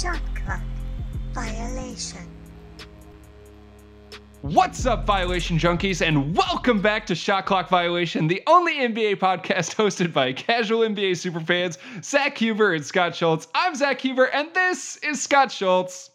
Shot clock violation. What's up, Violation Junkies, and welcome back to Shot Clock Violation, the only NBA podcast hosted by casual NBA superfans Zach Huber and Scott Schultz. I'm Zach Huber, and this is Scott Schultz.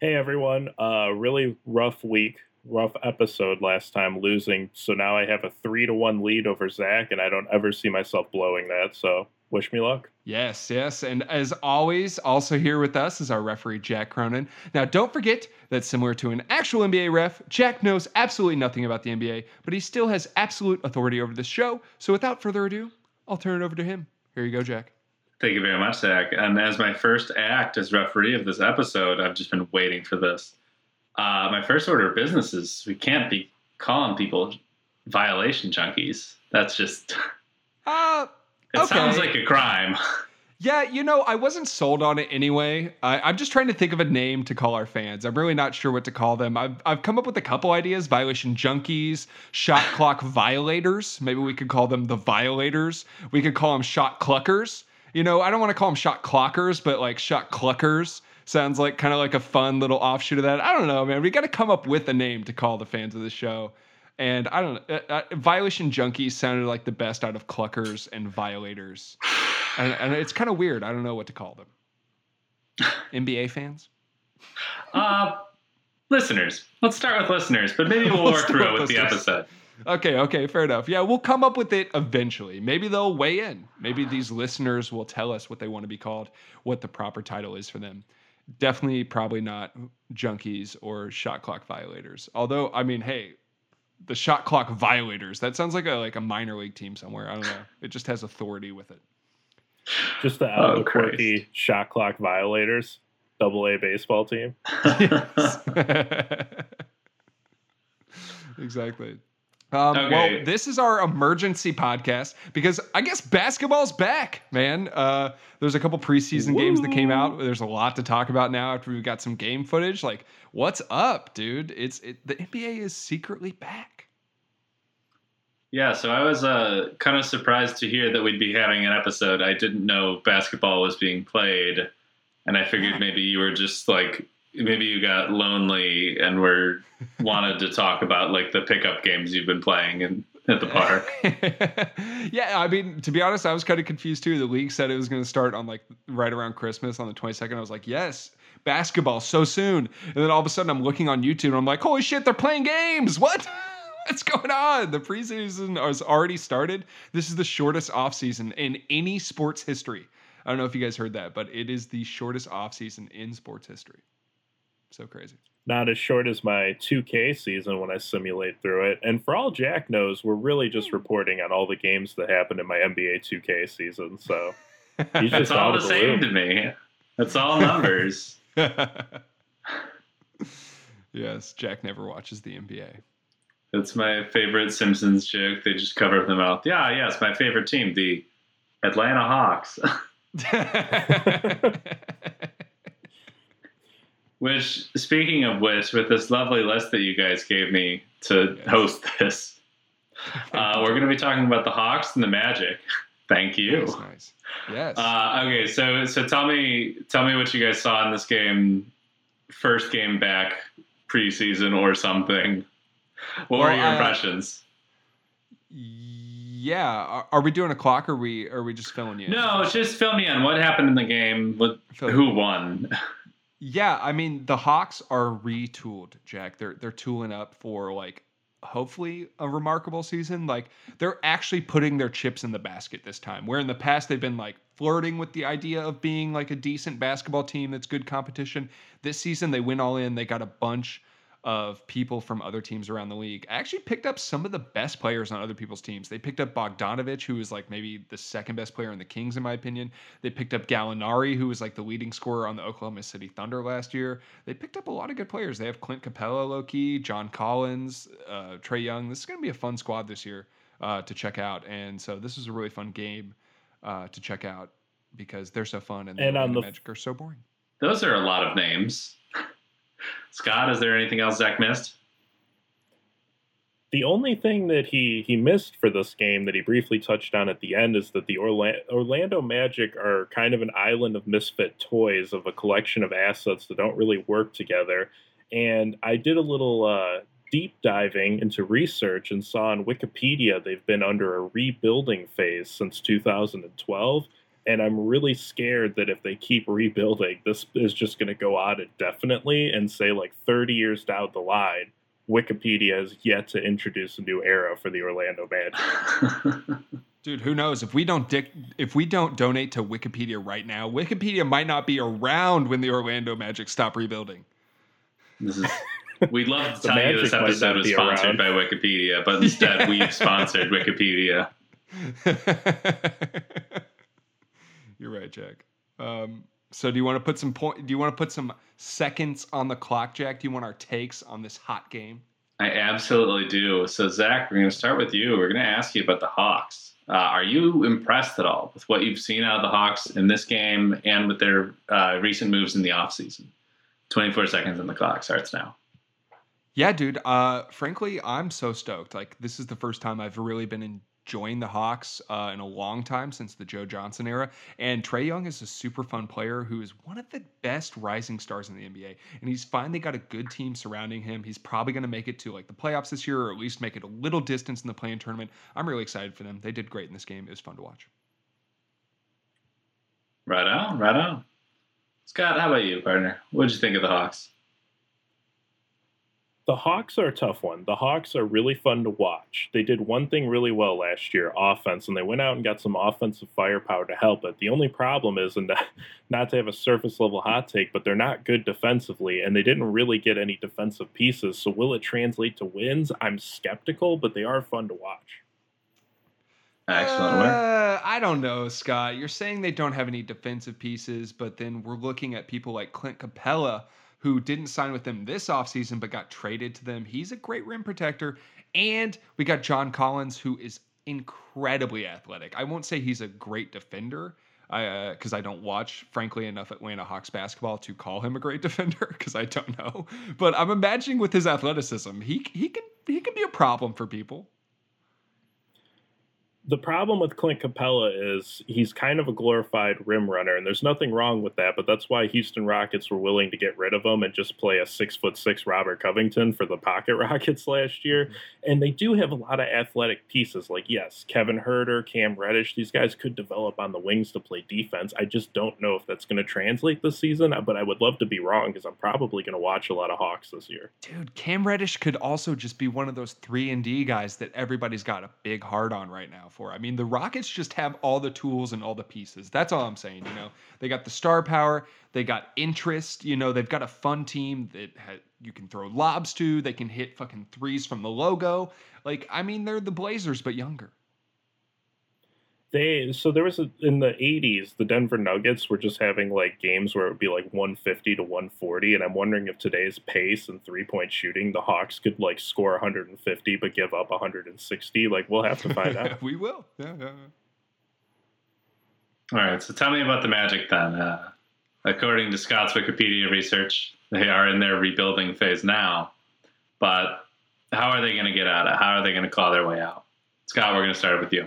Hey everyone, uh, really rough week, rough episode last time losing. So now I have a three to one lead over Zach, and I don't ever see myself blowing that. So wish me luck. Yes, yes. And as always, also here with us is our referee, Jack Cronin. Now, don't forget that similar to an actual NBA ref, Jack knows absolutely nothing about the NBA, but he still has absolute authority over this show. So without further ado, I'll turn it over to him. Here you go, Jack. Thank you very much, Zach. And as my first act as referee of this episode, I've just been waiting for this. Uh, my first order of business is we can't be calling people violation junkies. That's just. Uh, It Okay. sounds like a crime. Yeah, you know, I wasn't sold on it anyway. I, I'm just trying to think of a name to call our fans. I'm really not sure what to call them. I've, I've come up with a couple ideas violation junkies, shot clock violators. Maybe we could call them the violators. We could call them shot cluckers. You know, I don't want to call them shot clockers, but like shot cluckers sounds like kind of like a fun little offshoot of that. I don't know, man. We got to come up with a name to call the fans of the show. And I don't know, uh, uh, violation junkies sounded like the best out of cluckers and violators and, and it's kind of weird. I don't know what to call them. NBA fans? Uh, listeners, let's start with listeners, but maybe we'll Let's work through it with with the episode. Okay, okay, fair enough. Yeah, we'll come up with it eventually. Maybe they'll weigh in. Maybe these listeners will tell us what they want to be called, what the proper title is for them. Definitely, probably not junkies or shot clock violators. Although, I mean, hey, the shot clock violators. That sounds like a like a minor league team somewhere. I don't know. It just has authority with it. Just the Oh, Albuquerque shot clock violators, double A baseball team. exactly. Um, Okay. Well, this is our emergency podcast because I guess basketball's back, man. Uh, there's a couple preseason games that came out. There's a lot to talk about now after we've got some game footage. Like, what's up, dude? It's it, the NBA is secretly back. Yeah, so I was uh, kind of surprised to hear that we'd be having an episode. I didn't know basketball was being played, and I figured maybe you were just like maybe you got lonely and were wanted to talk about like the pickup games you've been playing in, at the park. yeah, I mean, to be honest, I was kind of confused too. The league said it was going to start on like right around Christmas on the 22nd. I was like, yes, basketball so soon. And then all of a sudden I'm looking on YouTube and I'm like, holy shit, they're playing games. What? What's going on? The preseason has already started. This is the shortest offseason in any sports history. I don't know if you guys heard that, but it is the shortest offseason in sports history. So crazy. Not as short as my 2K season when I simulate through it. And for all Jack knows, we're really just hmm. reporting on all the games that happened in my NBA 2K season. So he's It's just all the the same loop. to me. It's all numbers. yes, Jack never watches the NBA. It's my favorite Simpsons joke. They just cover their mouth. Yeah, yeah, it's my favorite team, the Atlanta Hawks. which, speaking of which, with this lovely list that you guys gave me to Yes. host this, uh, we're going to be talking about the Hawks and the Magic. Thank you. Nice, nice. Yes. Uh, okay, so so tell me tell me what you guys saw in this game, first game back preseason or something. What were Well, your uh, impressions? yeah. Are, are we doing a clock or are we are we just filling you? in? No, just fill me in. What happened in the game? What, who won? Yeah, I mean the Hawks are retooled, Jack. They're they're tooling up for like hopefully a remarkable season. Like they're actually putting their chips in the basket this time. Where in the past they've been like flirting with the idea of being like a decent basketball team that's good competition. This season they went all in. They got a bunch of people from other teams around the league. I actually picked up some of the best players on other people's teams. They picked up Bogdanovich, who was like maybe the second best player in the Kings, in my opinion. They picked up Gallinari, who was like the leading scorer on the Oklahoma City Thunder last year. They picked up a lot of good players. They have Clint Capela, low key, John Collins, uh, Trae Young. This is going to be a fun squad this year uh, to check out. And so this is a really fun game uh, to check out because they're so fun and, And the the- Magic are so boring. Those are a lot of names. Scott, is there anything else Zach missed? The only thing that he he missed for this game that he briefly touched on at the end is that the Orlando, Orlando Magic are kind of an island of misfit toys of a collection of assets that don't really work together. And I did a little uh, deep diving into research and saw on Wikipedia they've been under a rebuilding phase since 2012. And I'm really scared that if they keep rebuilding, this is just going to go on indefinitely and say, like 30 years down the line, Wikipedia has yet to introduce a new era for the Orlando Magic. Dude, who knows? If we don't dic- if we don't donate to Wikipedia right now, Wikipedia might not be around when the Orlando Magic stop rebuilding. This is. We'd love to The tell you this episode not was sponsored around. by Wikipedia, but instead Yeah. we've sponsored Wikipedia. You're right, Jack. Um, so do you want to put some point? Do you want to put some seconds on the clock, Jack? Do you want our takes on this hot game? I absolutely do. So, Zach, we're going to start with you. We're going to ask you about the Hawks. Uh, are you impressed at all with what you've seen out of the Hawks in this game and with their uh, recent moves in the offseason? 24 seconds on the clock starts now. Yeah, dude. Uh, frankly, I'm so stoked. Like, this is the first time I've really been enjoying the Hawks uh, in a long time since the Joe Johnson era. And Trae Young is a super fun player who is one of the best rising stars in the NBA. And he's finally got a good team surrounding him. He's probably going to make it to like the playoffs this year, or at least make it a little distance in the play-in tournament. I'm really excited for them. They did great in this game. It was fun to watch. Right on, right on. Scott, how about you, partner? What did you think of the Hawks? The Hawks are a tough one. The Hawks are really fun to watch. They did one thing really well last year, offense, and they went out and got some offensive firepower to help it. The only problem is, and not to have a surface level hot take, but they're not good defensively, and they didn't really get any defensive pieces. So will it translate to wins? I'm skeptical, but they are fun to watch. Excellent. Uh, I don't know, Scott. You're saying they don't have any defensive pieces, but then we're looking at people like Clint Capela, who didn't sign with them this offseason but got traded to them. He's a great rim protector. And we got John Collins, who is incredibly athletic. I won't say he's a great defender uh, because I don't watch, frankly, enough Atlanta Hawks basketball to call him a great defender because I don't know. But I'm imagining with his athleticism, he he can he can be a problem for people. The problem with Clint Capela is he's kind of a glorified rim runner, and there's nothing wrong with that. But that's why Houston Rockets were willing to get rid of him and just play a six foot six Robert Covington for the Pocket Rockets last year. Mm-hmm. And they do have a lot of athletic pieces. Like yes, Kevin Huerter, Cam Reddish, these guys could develop on the wings to play defense. I just don't know if that's going to translate this season. But I would love to be wrong because I'm probably going to watch a lot of Hawks this year. Dude, Cam Reddish could also just be one of those three and D guys that everybody's got a big heart on right now I mean, the Rockets just have all the tools and all the pieces. That's all I'm saying. You know, they got the star power, they got interest. You know, they've got a fun team that ha- you can throw lobs to. They can hit fucking threes from the logo. Like, I mean, they're the Blazers but younger. They so there was a, in the 80s the denver nuggets were just having like games where it would be like 150 to 140 and i'm wondering if today's pace and three point shooting the hawks could like score 150 but give up 160 like we'll have to find out we will. Yeah, yeah, yeah. All right, so tell me about the Magic then. Uh, according to Scott's Wikipedia research, they are in their rebuilding phase now. But how are they going to get out of it? How are they going to claw their way out? Scott, we're going to start with you.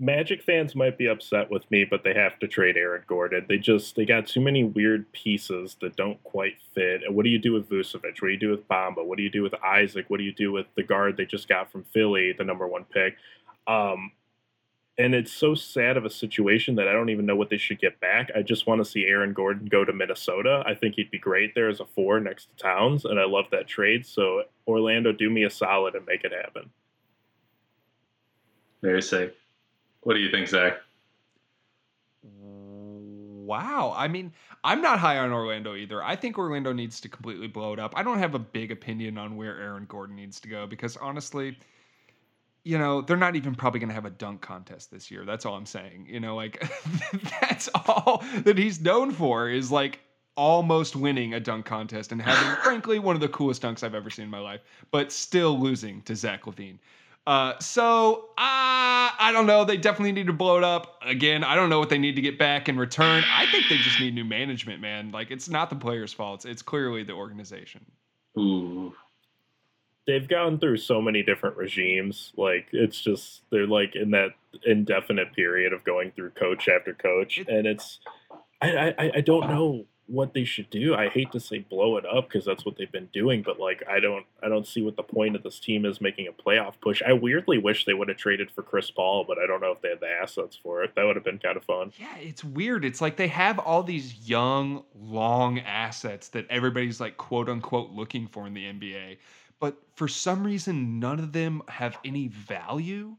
Magic fans might be upset with me but they have to trade aaron gordon they just they got too many weird pieces that don't quite fit and what do you do with vucevic what do you do with bamba what do you do with isaac what do you do with the guard they just got from philly the number one pick um, and it's so sad of a situation that I don't even know what they should get back. I just want to see Aaron Gordon go to Minnesota. I think he'd be great there as a four next to Towns, and I love that trade. So Orlando, do me a solid and make it happen. Very sick. What do you think, Zach? Wow. I mean, I'm not high on Orlando either. I think Orlando needs to completely blow it up. I don't have a big opinion on where Aaron Gordon needs to go because honestly, you know, they're not even probably going to have a dunk contest this year. That's all I'm saying. You know, like that's all that he's known for is like almost winning a dunk contest and having, frankly, one of the coolest dunks I've ever seen in my life, but still losing to Zach LaVine. Uh, so uh, I don't know. They definitely need to blow it up again. I don't know what they need to get back in return. I think they just need new management, man. Like it's not the players' fault. It's, it's clearly the organization. Ooh. they've gone through so many different regimes. Like it's just they're like in that indefinite period of going through coach after coach, and it's I I, I don't know what they should do. I hate to say blow it up because that's what they've been doing, but like I don't I don't see what the point of this team is making a playoff push. I weirdly wish they would have traded for Chris Paul, but I don't know if they had the assets for it. That would have been kind of fun. Yeah, it's weird. It's like they have all these young, long assets that everybody's like quote unquote looking for in the NBA. But for some reason, none of them have any value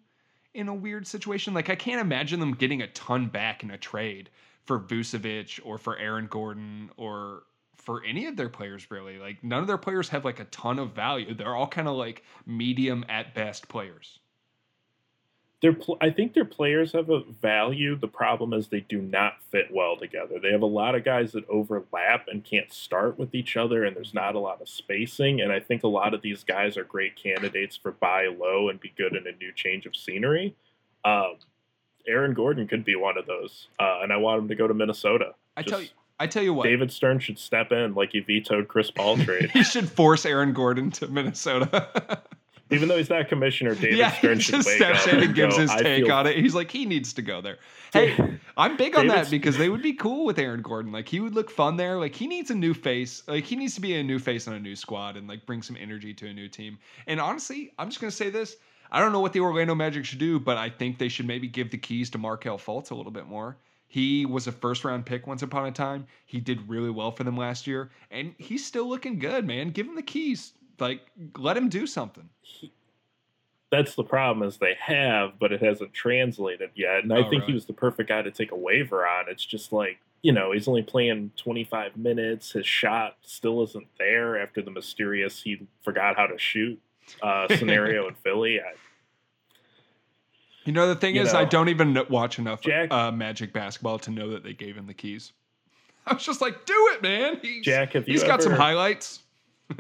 in a weird situation. Like I can't imagine them getting a ton back in a trade for Vucevic or for Aaron Gordon or for any of their players really. Like none of their players have like a ton of value. They're all kind of like medium at best players. Their pl- I think their players have a value. The problem is they do not fit well together. They have a lot of guys that overlap and can't start with each other, and there's not a lot of spacing. And I think a lot of these guys are great candidates for buy low and be good in a new change of scenery. Um, Aaron Gordon could be one of those, uh, and I want him to go to Minnesota. I tell you I tell you what. David Stern should step in like he vetoed Chris Paul trade. he should force Aaron Gordon to Minnesota. Even though he's not commissioner, David yeah, Stern just steps in and gives go, his take feel on it. He's like, he needs to go there. Hey, I'm big on David's- that because they would be cool with Aaron Gordon. Like he would look fun there. Like he needs a new face. Like he needs to be a new face on a new squad and like bring some energy to a new team. And honestly, I'm just gonna say this. I don't know what the Orlando Magic should do, but I think they should maybe give the keys to Markelle Fultz a little bit more. He was a first round pick once upon a time. He did really well for them last year, and he's still looking good, man. Give him the keys. Like, let him do something. he- that's the problem is they have, but it hasn't translated yet. And I Oh, think he was the perfect guy to take a waiver on. It's just like you know he's only playing 25 minutes. His shot still isn't there after the mysterious he forgot how to shoot uh, scenario in Philly. I, You know, the thing is, I don't even watch enough Jack- uh, Magic basketball to know that they gave him the keys. I was just like, do it, man. He's, Jack, have you he's got some highlights.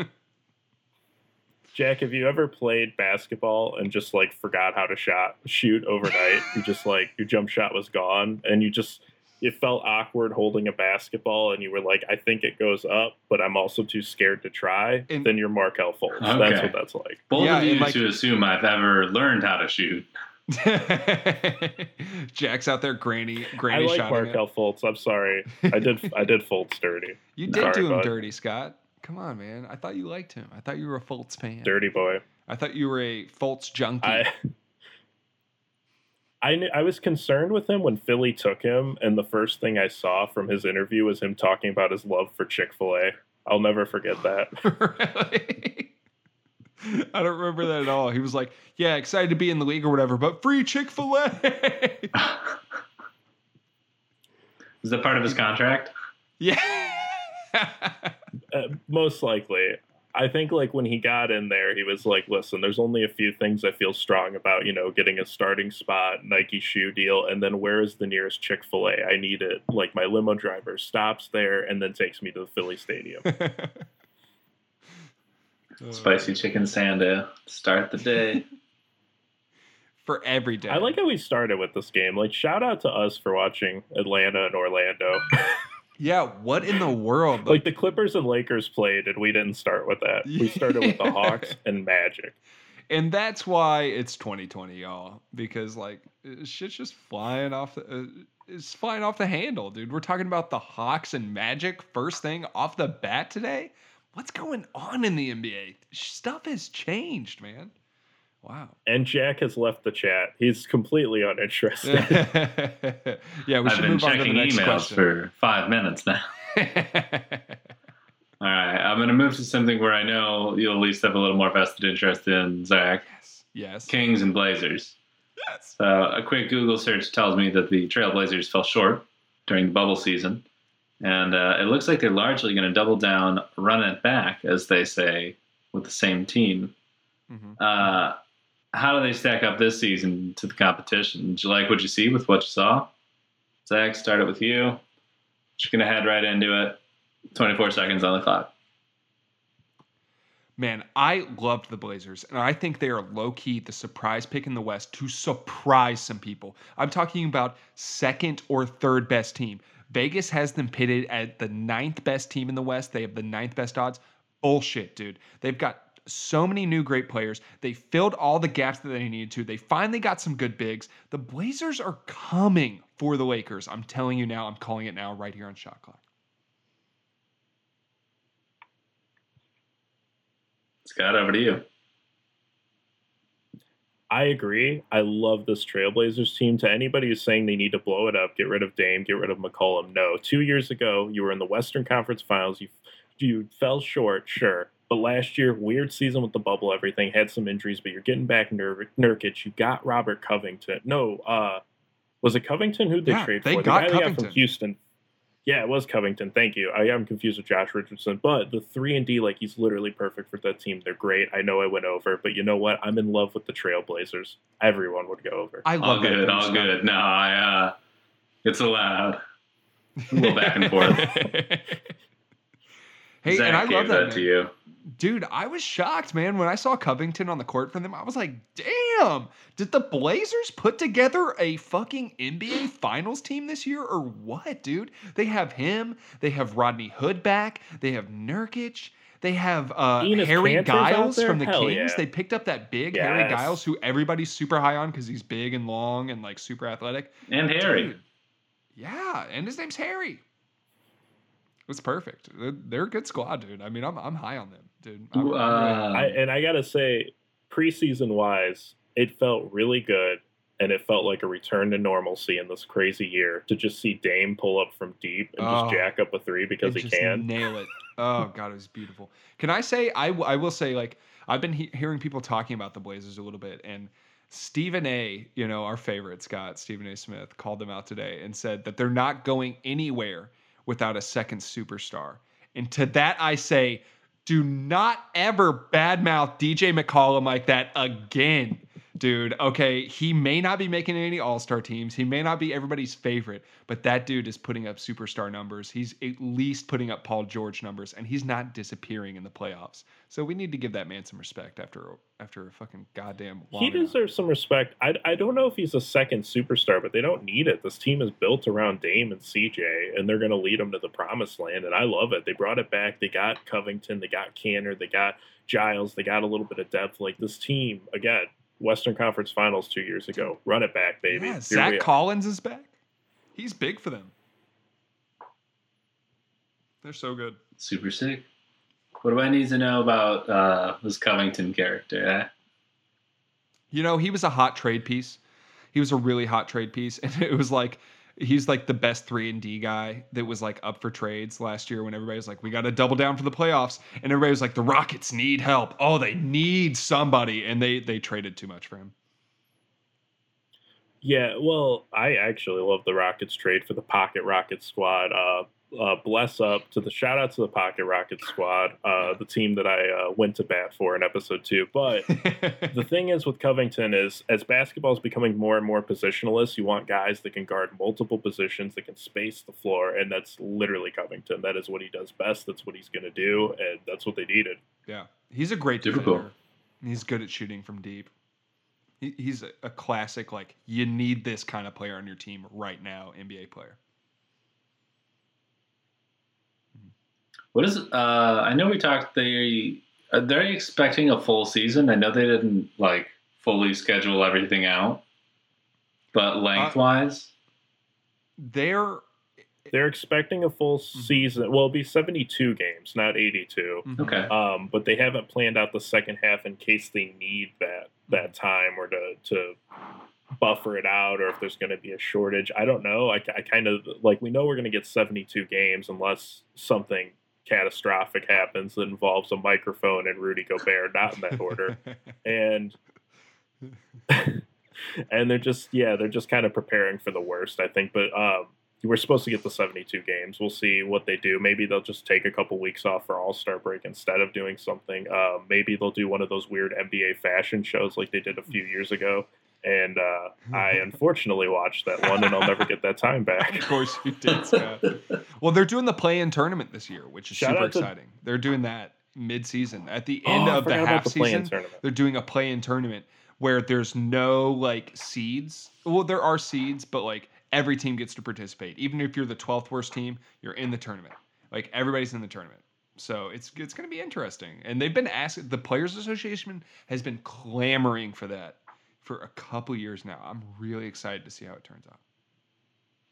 Jack, have you ever played basketball and just like forgot how to shot shoot overnight? you just like your jump shot was gone, and you just it felt awkward holding a basketball, and you were like, I think it goes up, but I'm also too scared to try. And- then you're Markelle Fultz. That's what that's like. Bold Yeah, of you and, like- to assume I've ever learned how to shoot. Jack's out there, granny, I granny like shotting it. Markelle Fultz. I'm sorry, I did I did Fultz dirty, You did Sorry, do him bud. dirty, Scott. Come on, man. I thought you liked him. I thought you were a Fultz fan. dirty boy. I thought you were a Fultz junkie. I. I, knew, I was concerned with him when Philly took him, and the first thing I saw from his interview was him talking about his love for Chick fil A. I'll never forget that. really? I don't remember that at all. He was like, "Yeah, excited to be in the league or whatever, but free Chick Fil A." Is that part of his contract? yeah. Uh, most likely. I think like when he got in there, he was like, "Listen, there's only a few things I feel strong about. You know, getting a starting spot, Nike shoe deal, and then where is the nearest Chick Fil A? I need it. Like my limo driver stops there and then takes me to the Philly Stadium. Uh, Spicy chicken sando. Start the day. for every day. I like how we started with this game. Like, shout out to us for watching Atlanta and Orlando. Yeah, what in the world? like the Clippers and Lakers played, and we didn't start with that. We started with the Hawks and Magic. and that's why it's 2020, y'all, because like shit's just flying off the. Uh, it's flying off the handle, dude. We're talking about the Hawks and Magic first thing off the bat today. What's going on in the NBA? Stuff has changed, man. Wow. And Jack has left the chat. He's completely uninterested. yeah, we I've should been move on to checking the next emails question. for five minutes now. All right, I'm going to move to something where I know you'll at least have a little more vested interest in, Zach. yes. Yes. Kings and Blazers. Yes. So a quick Google search tells me that the Trailblazers fell short during the bubble season, and uh, it looks like they're largely going to double down, run it back, as they say, with the same team. Mhm. Uh, how do they stack up this season to the competition? Did you like what you see with what you saw? Zach, start it with you. Just gonna head right into it. 24 seconds on the clock. Man, I loved the Blazers, and I think they are low key the surprise pick in the West to surprise some people. I'm talking about second or third best team. Vegas has them pitted at the ninth best team in the West. They have the ninth best odds. Bullshit, dude. They've got so many new great players. They filled all the gaps that they needed to. They finally got some good bigs. The Blazers are coming for the Lakers. I'm telling you now. I'm calling it now right here on Shot Clock. Scott, over to you. I agree. I love this Trailblazers team. To anybody who's saying they need to blow it up, get rid of Dame, get rid of McCollum, no. Two years ago, you were in the Western Conference Finals. You you fell short, sure. But last year, weird season with the bubble, everything had some injuries, but you're getting back Nur- Nurkic. You got Robert Covington. No, uh, was it Covington who they Yeah, trade they for? got the guy they got Covington. from Houston. Yeah, it was Covington. Thank you. I am confused with Josh Richardson, but the three and D, like he's literally perfect for that team. They're great. I know I went over, but you know what? I'm in love with the Trailblazers. Everyone would go over. I love that good, all Scott. good. No, I, uh, it's allowed. A little back and forth. hey, Zach and I gave love that, that to you. Dude, I was shocked, man, when I saw Covington on the court for them. I was like, damn, did the Blazers put together a fucking NBA Finals team this year or what, dude? They have him, they have Rodney Hood back, they have Nurkic, they have uh, Harry Kanter's Giles from the Hell Kings. yeah. They picked up that big Harry Giles, who everybody's super high on because he's big and long and like super athletic. And Harry. Dude, yeah, and his name's Harry. It's perfect. They're, they're a good squad, dude. I mean, I'm I'm high on them, dude. I'm, really- uh, I, and I gotta say, preseason wise, it felt really good, and it felt like a return to normalcy in this crazy year. To just see Dame pull up from deep and Oh. just jack up a three because he just can. nail it. Oh god, it was beautiful. Can I say I, w- I will say like I've been he- hearing people talking about the Blazers a little bit and Stephen A, you know, our favorite Scott, Stephen A Smith called them out today and said that they're not going anywhere without a second superstar. And to that I say do not ever badmouth CJ McCollum like that again. Dude, okay, he may not be making any all star teams. He may not be everybody's favorite, but that dude is putting up superstar numbers. He's at least putting up Paul George numbers, and he's not disappearing in the playoffs. So we need to give that man some respect after after a fucking goddamn. long He deserves some respect. I, I don't know if he's a second superstar, but they don't need it. This team is built around Dame and CJ, and they're going to lead them to the promised land, and I love it. They brought it back. They got Covington, they got Kanter, they got Giles, they got a little bit of depth. Like this team, again, Western Conference Finals two years ago. Run it back, baby. Yeah, Zach. Collins is back. He's big for them. They're so good. super sick. What do I need to know about uh, this Covington character? Eh? You know, he was a hot trade piece. He was a really hot trade piece, and it was like he's like the best three and D guy that was like up for trades last year when everybody was like, we got to double down for the playoffs, and everybody was like, the Rockets need help. Oh, they need somebody, and they they traded too much for him. Yeah, well, I actually love the Rockets trade for the Pocket Rockets squad. Uh, uh, bless up to the shout out to the Pocket Rockets squad, uh, the team that I uh, went to bat for in episode two. But the thing is with Covington is as basketball is becoming more and more positionalist, you want guys that can guard multiple positions, that can space the floor, and that's literally Covington. That is what he does best. That's what he's going to do, and that's what they needed. yeah, he's a great Difficult. defender. He's good at shooting from deep. He, he's a, a classic. Like you need this kind of player on your team right now, NBA player. What is? Uh, I know we talked. They are they expecting a full season. I know they didn't like fully schedule everything out, but lengthwise, They're They're expecting a full Mhm. season. Well, it'll be 72 games, not 82. mhm. okay. Um, but they haven't planned out the second half in case they need that that time or to to buffer it out or if there's going to be a shortage. I don't know. I, I kind of like we know we're going to get 72 games unless something catastrophic happens that involves a microphone and Rudy Gobert, not in that order. and and they're just yeah they're just kind of preparing for the worst i think. But um we're supposed to get the 72 games. We'll see what they do. Maybe they'll just take a couple weeks off for all-star break instead of doing something. Um, maybe they'll do one of those weird nba fashion shows like they did a few years ago and uh, i unfortunately watched that one and i'll never get that time back Of course you did, Scott. well, they're doing the play-in tournament this year, which is Shout super out to- exciting. They're doing that mid-season. At the Oh, end I of the half the season. tournament. they're doing a play-in tournament where there's no like seeds. Well, there are seeds, but like every team gets to participate. Even if you're the 12th worst team, you're in the tournament. Like everybody's in the tournament. So it's it's going to be interesting. And they've been asking the Players Association has been clamoring for that for a couple years now. I'm really excited to see how it turns out.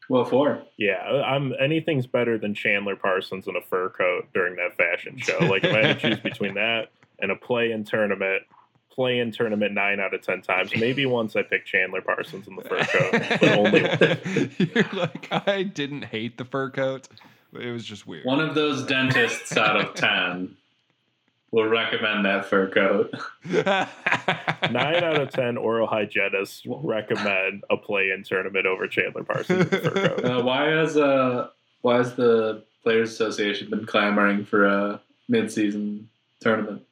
Well, for? Yeah, I'm anything's better than Chandler Parsons in a fur coat during that fashion show. Like if I had to choose between that and a play-in tournament, play-in tournament nine out of ten times. Maybe once I picked Chandler Parsons in the fur coat, but only once. You're like I didn't hate the fur coat. It was just weird. One of those dentists out of 10 will recommend that fur coat. Nine out of ten oral hygienists will recommend a play-in tournament over Chandler Parsons fur coat. Uh, why has uh why has the Players Association been clamoring for a mid-season tournament?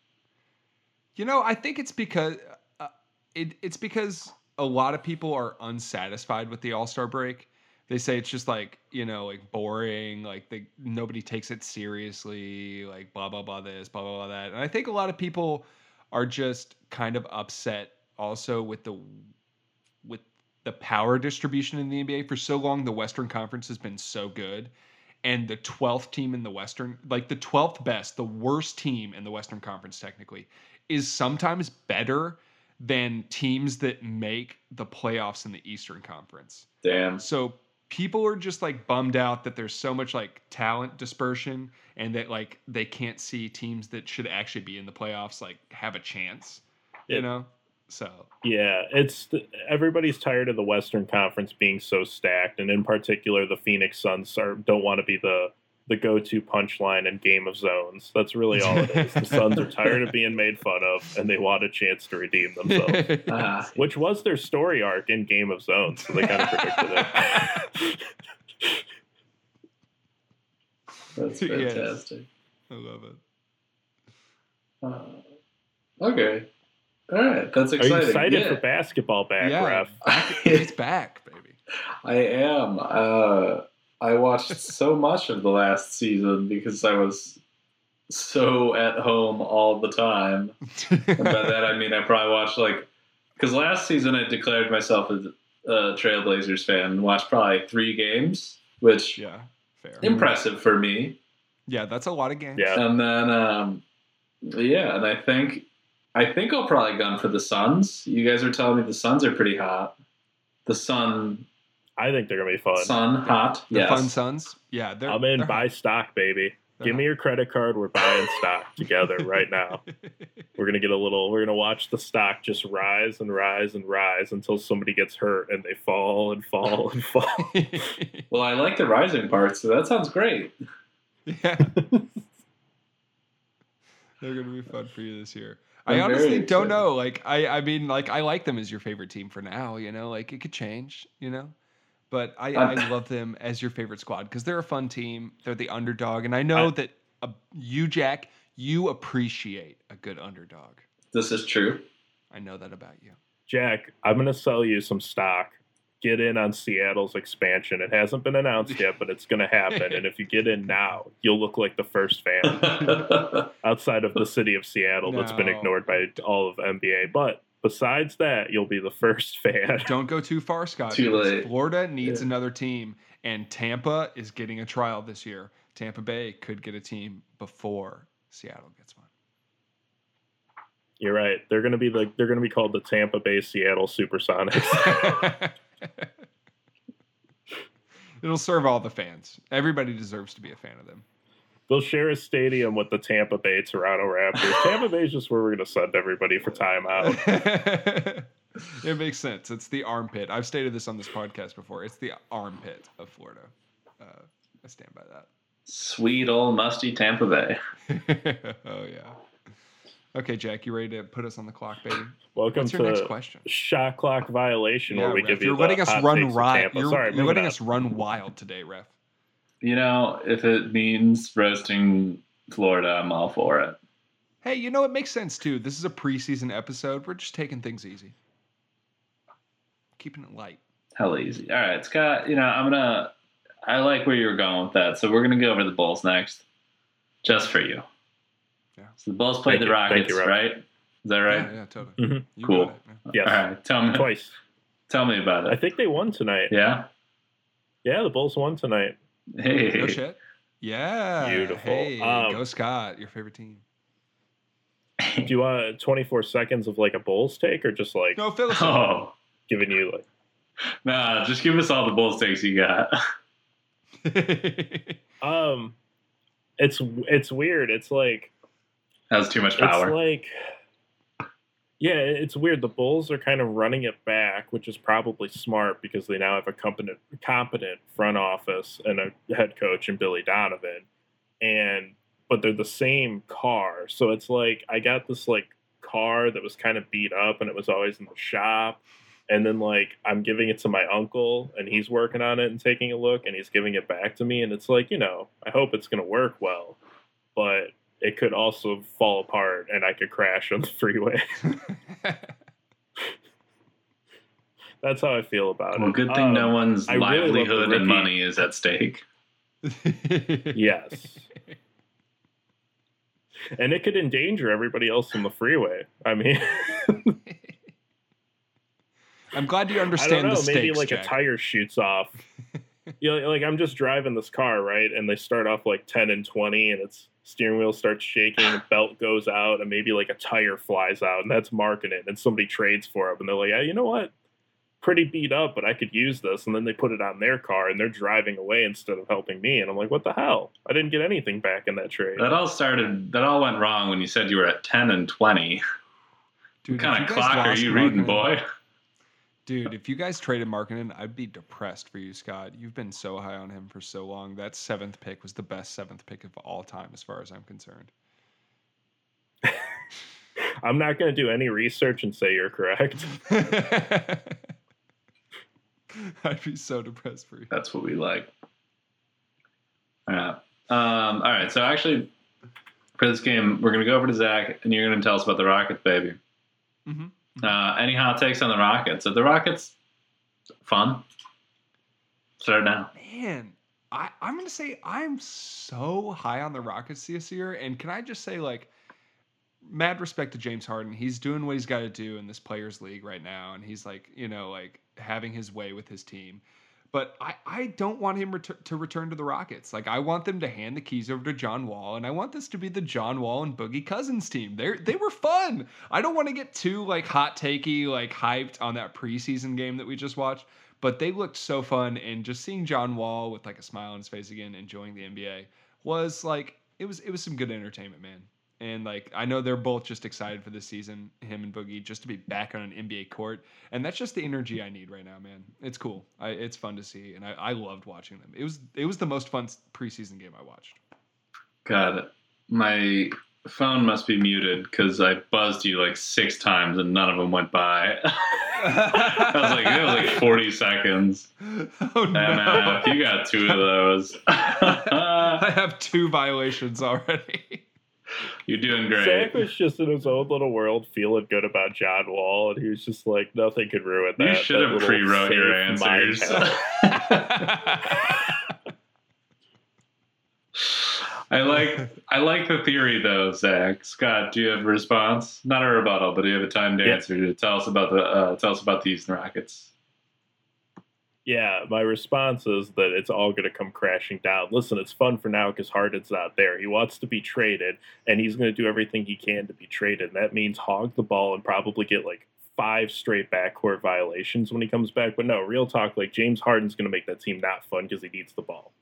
You know, I think it's because uh, it, it's because a lot of people are unsatisfied with the All Star break. They say it's just like you know, like boring. Like they nobody takes it seriously. Like blah blah blah this, blah blah blah that. And I think a lot of people are just kind of upset also with the with the power distribution in the NBA. For so long, the Western Conference has been so good. And the 12th team in the Western, like the 12th best, the worst team in the Western Conference, technically, is sometimes better than teams that make the playoffs in the Eastern Conference. Damn. So people are just like bummed out that there's so much like talent dispersion and that like they can't see teams that should actually be in the playoffs like have a chance. You know? So Yeah, it's everybody's tired of the Western Conference being so stacked, and in particular, the Phoenix Suns are, don't want to be the the go-to punchline in Game of Zones. That's really all it is. The Suns are tired of being made fun of, and they want a chance to redeem themselves, Ah, which was their story arc in Game of Zones. So they kind of predicted it. that's Yes. fantastic. I love it. Uh, okay. All right. That's exciting. Are you exciting. excited Yeah. for basketball back, yeah, ref? it's back, baby. I am. Uh, I watched so much of the last season because I was so at home all the time. And by that I mean I probably watched like because last season I declared myself a, a Trailblazers fan and watched probably three games, which yeah, fair. impressive for me. Yeah, that's a lot of games. Yeah. And then um, yeah, and I think I think I'll probably gun for the Suns. You guys are telling me the Suns are pretty hot. The Sun, I think they're gonna be fun. Sun, hot. The yes. Fun Sons. Yeah, they're. I'm in they're buy hot. stock, baby. They're Give me your credit card. We're buying stock together right now. We're gonna get a little. We're gonna watch the stock just rise and rise and rise until somebody gets hurt and they fall and fall and fall. Well, I like the rising part, so that sounds great. yeah. They're gonna be fun for you this year. I I'm honestly don't know. Like I, I mean, like I like them as your favorite team for now. You know, like it could change. You know, but I, I love them as your favorite squad because they're a fun team. They're the underdog, and I know I- that uh, you, Jack, you appreciate a good underdog. This is true. I know that about you. Jack, I'm gonna sell you some stock. Get in on Seattle's expansion. It hasn't been announced yet, but it's gonna happen. and if you get in now, you'll look like the first fan outside of the city of Seattle that's been ignored by all of NBA. But besides that, you'll be the first fan. Don't go too far, Scott. Too late. Florida needs Yeah. another team, and Tampa is getting a trial this year. Tampa Bay could get a team before Seattle gets one. You're right. They're gonna be like they're gonna be called the Tampa Bay Seattle Supersonics. It'll serve all the fans. Everybody deserves to be a fan of them. They'll share a stadium with the Tampa Bay Toronto Raptors. Tampa Bay is just where we're going to send everybody for timeout. it makes sense. It's the armpit. I've stated this on this podcast before. It's the armpit of Florida. Uh, I stand by that. Sweet old musty Tampa Bay. oh yeah. Okay, Jack, you ready to put us on the clock, baby? Welcome What's your next to question? Shot Clock Violation, Yeah, where we Ref, give you you're the letting us run takes of wild. You're, Sorry, you're letting on. us run wild today, Ref. You know, if it means roasting Florida, I'm all for it. Hey, you know it makes sense too. This is a preseason episode. We're just taking things easy, keeping it light. Hell easy. All right, Scott. You know, I'm gonna. I like where you're going with that, so we're gonna go over the Bulls next, just for you. Yeah. So the Bulls played Thank the you. Rockets, you, Ref. right? Is that right? Yeah, yeah, totally. Mhm. You Cool. got it, man. All right. Tell me. Twice. Tell me about it. I think they won tonight. Yeah. Yeah, the Bulls won tonight. Hey. No shit. Yeah. Beautiful. Hey, Um, go Scott. Your favorite team. Do you want 24 seconds of like a Bulls take or just like No, Phil. Oh, giving you like nah, just give us all the bull stakes you got. um it's it's weird. It's like Has too much it's power. like yeah, it's weird. The Bulls are kind of running it back, which is probably smart because they now have a competent competent front office and a head coach in Billy Donovan. And but they're the same car. So it's like I got this like car that was kind of beat up and it was always in the shop. And then like I'm giving it to my uncle and he's working on it and taking a look and he's giving it back to me and it's like, you know, I hope it's going to work well. But it could also fall apart and I could crash on the freeway. That's how I feel about well, it. good thing no Um, one's I really livelihood and money is at stake. Yes. and it could endanger everybody else on the freeway. I mean, I'm glad you I understand don't know. the stakes. Maybe like Jack. a tire shoots off. you know, like I'm just driving this car, right? And they start off like 10 and 20, and its steering wheel starts shaking, the belt goes out, and maybe like a tire flies out, and that's marking it. And somebody trades for it, and they're like, yeah, you know what? Pretty beat up, but I could use this. And then they put it on their car, and they're driving away instead of helping me. And I'm like, what the hell? I didn't get anything back in that trade. That all started. That all went wrong when you said you were at ten and twenty. Dude, what kind of clock are you reading, Markkanen- boy? Dude, if you guys traded Markkanen, I'd be depressed for you, Scott. You've been so high on him for so long. That seventh pick was the best seventh pick of all time, as far as I'm concerned. I'm not going to do any research and say you're correct. I'd be so depressed for you. That's what we like. Yeah. Um, all right. So actually, for this game, we're gonna go over to Zach, and you're gonna tell us about the Rockets, baby. hmm Uh, any hot takes on the Rockets? Are the Rockets fun? Start now. Man, I, I'm gonna say I'm so high on the Rockets this year, and can I just say like, mad respect to James Harden. He's doing what he's got to do in this players' league right now, and he's like, you know, like having his way with his team. But I, I don't want him to return to the Rockets. Like I want them to hand the keys over to John Wall, and I want this to be the John Wall and Boogie Cousins team. They they were fun. I don't want to get too like hot takey, like hyped on that preseason game that we just watched, but they looked so fun. And just seeing John Wall with like a smile on his face again, enjoying the NBA was like it was it was some good entertainment, man. And like I know they're both just excited for this season, him and Boogie, just to be back on an NBA court. And that's just the energy I need right now, man. It's cool. I, it's fun to see, and I, I loved watching them. It was it was the most fun preseason game I watched. It. My phone must be muted because I buzzed you like six times and none of them went by. I was like, it was like 40 seconds. oh no! MF, you got two of those. I have two violations already. You're doing great. Zach was just in his own little world, feeling good about John Wall, and he was just like, nothing could ruin that. You should that have pre-wrote your answers. I like I like the theory though, Zach. Scott, do you have a response? Not a rebuttal, but do you have a timed Yeah. answer to tell us about the uh, tell us about the Houston Rockets? Yeah, my response is that it's all going to come crashing down. Listen, it's fun for now because Harden's not there. He wants to be traded, and he's going to do everything he can to be traded. And that means hog the ball and probably get like five straight backcourt violations when he comes back. But no, real talk, like James Harden's going to make that team not fun because he needs the ball.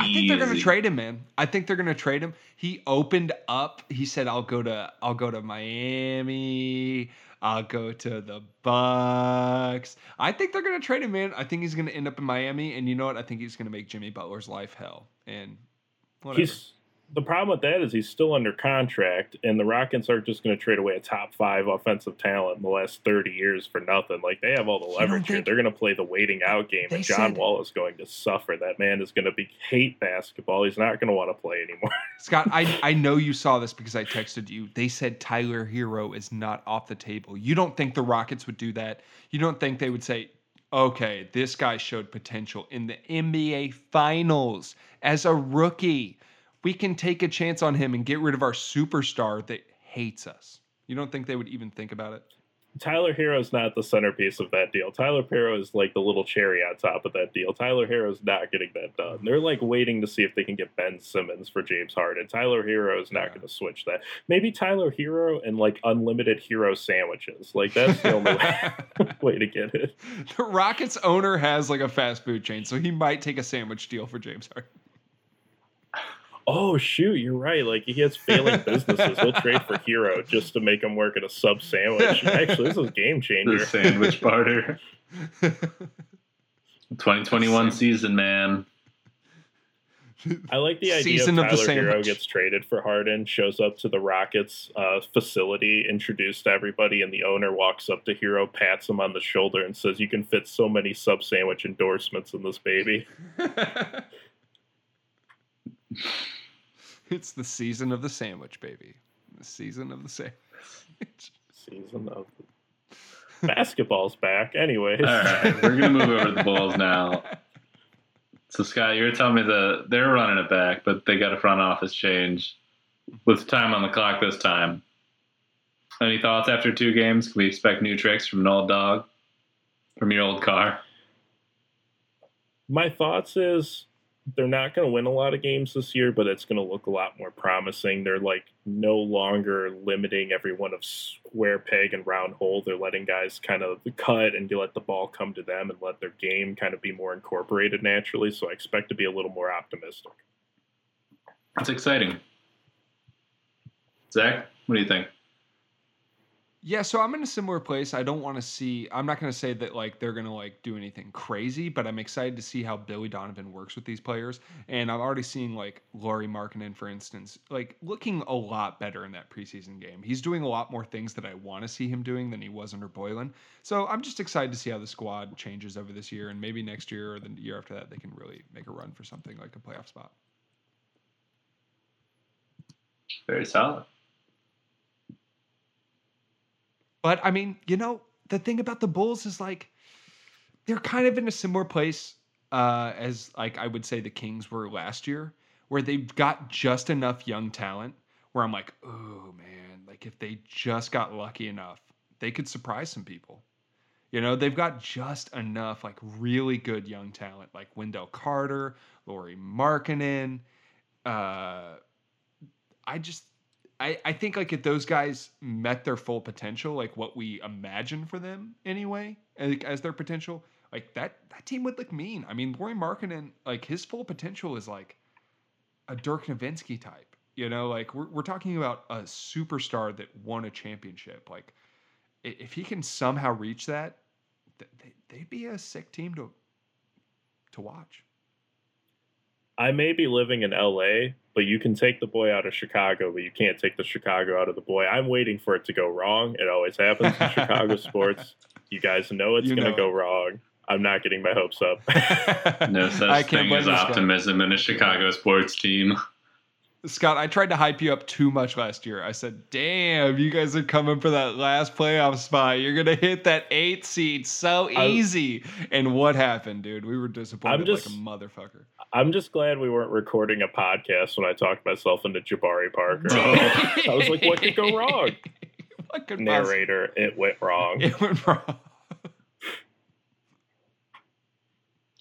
I think they're gonna trade him, man. I think they're gonna trade him. He opened up. He said, "I'll go to I'll go to Miami. I'll go to the Bucks." I think they're gonna trade him, man. I think he's gonna end up in Miami, and you know what? I think he's gonna make Jimmy Butler's life hell. And whatever. He's the problem with that is he's still under contract, and the Rockets aren't just going to trade away a top five offensive talent in the last thirty years for nothing. Like they have all the You don't leverage here. They're going to play the waiting out game, and John said- Wall is going to suffer. That man is going to be hate basketball. He's not going to want to play anymore. Scott, I, I know you saw this because I texted you. They said Tyler Herro is not off the table. You don't think the Rockets would do that? You don't think they would say, okay, this guy showed potential in the NBA Finals as a rookie. We can take a chance on him and get rid of our superstar that hates us. You don't think they would even think about it? Tyler Herro's not the centerpiece of that deal. Tyler Herro is like the little cherry on top of that deal. Tyler Herro's not getting that done. They're like waiting to see if they can get Ben Simmons for James Harden. Tyler Herro is not Yeah. going to switch that. Maybe Tyler Herro and like unlimited hero sandwiches. Like that's the only way, way to get it. the Rockets owner has like a fast food chain, so he might take a sandwich deal for James Harden. Oh shoot, you're right. Like he has failing businesses. He'll trade for Herro just to make him work at a sub sandwich. Actually, this is a game The changer. sandwich barter. 2021 season, man. I like the idea Season of of the Tyler Herro gets traded for Harden, shows up to the Rockets uh, facility, introduced to everybody, and the owner walks up to Herro, pats him on the shoulder, and says, "You can fit so many sub sandwich endorsements in this baby." it's the season of the sandwich, baby. The season of the sandwich. Season of basketball's back. Anyways, All right, we're gonna move over to the Bulls now. So Scott, you were telling me that they're running it back, but they got a front office change with time on the clock this time. Any thoughts after two games? Can we expect new tricks from an old dog, from your old car? my thoughts is they're not going to win a lot of games this year, but it's going to look a lot more promising. They're like no longer limiting everyone of square peg and round hole. They're letting guys kind of cut and let the ball come to them and let their game kind of be more incorporated naturally. So I expect to be a little more optimistic. That's exciting. Zach, what do you think? Yeah, so I'm in a similar place. I don't want to see. I'm not going to say that like they're going to like do anything crazy, but I'm excited to see how Billy Donovan works with these players. And I'm already seeing like Lauri Markkanen, for instance, like looking a lot better in that preseason game. He's doing a lot more things that I want to see him doing than he was under Boylen. So I'm just excited to see how the squad changes over this year, and maybe next year or the year after that, they can really make a run for something like a playoff spot. Very solid. But I mean, you know, the thing about the Bulls is like they're kind of in a similar place uh, as like I would say the Kings were last year, where they've got just enough young talent. Where I'm like, oh man, like if they just got lucky enough, they could surprise some people. You know, they've got just enough like really good young talent, like Wendell Carter, Lauri Markkanen. Uh, I just I, I think like if those guys met their full potential, like what we imagine for them anyway, like, as their potential, like that that team would look mean. I mean, Lauri Markkanen, like his full potential is like a Dirk Nowitzki type. You know, like we're we're talking about a superstar that won a championship. Like if he can somehow reach that, they, they'd be a sick team to to watch. I may be living in LA, but you can take the boy out of Chicago, but you can't take the Chicago out of the boy. I'm waiting for it to go wrong. It always happens in Chicago sports. You guys know it's You going to know. go wrong. I'm not getting my hopes up. No such I can't thing as you, Scott. optimism in a Chicago sports team. Scott, I tried to hype you up too much last year. I said, "Damn, you guys are coming for that last playoff spot. You're gonna hit that eight seed so I- easy." and what happened, dude? We were disappointed just- like a motherfucker. I'm just glad we weren't recording a podcast when I talked myself into Jabari Parker. I was like, what could go wrong? what could possibly- Narrator, it went wrong. It went wrong.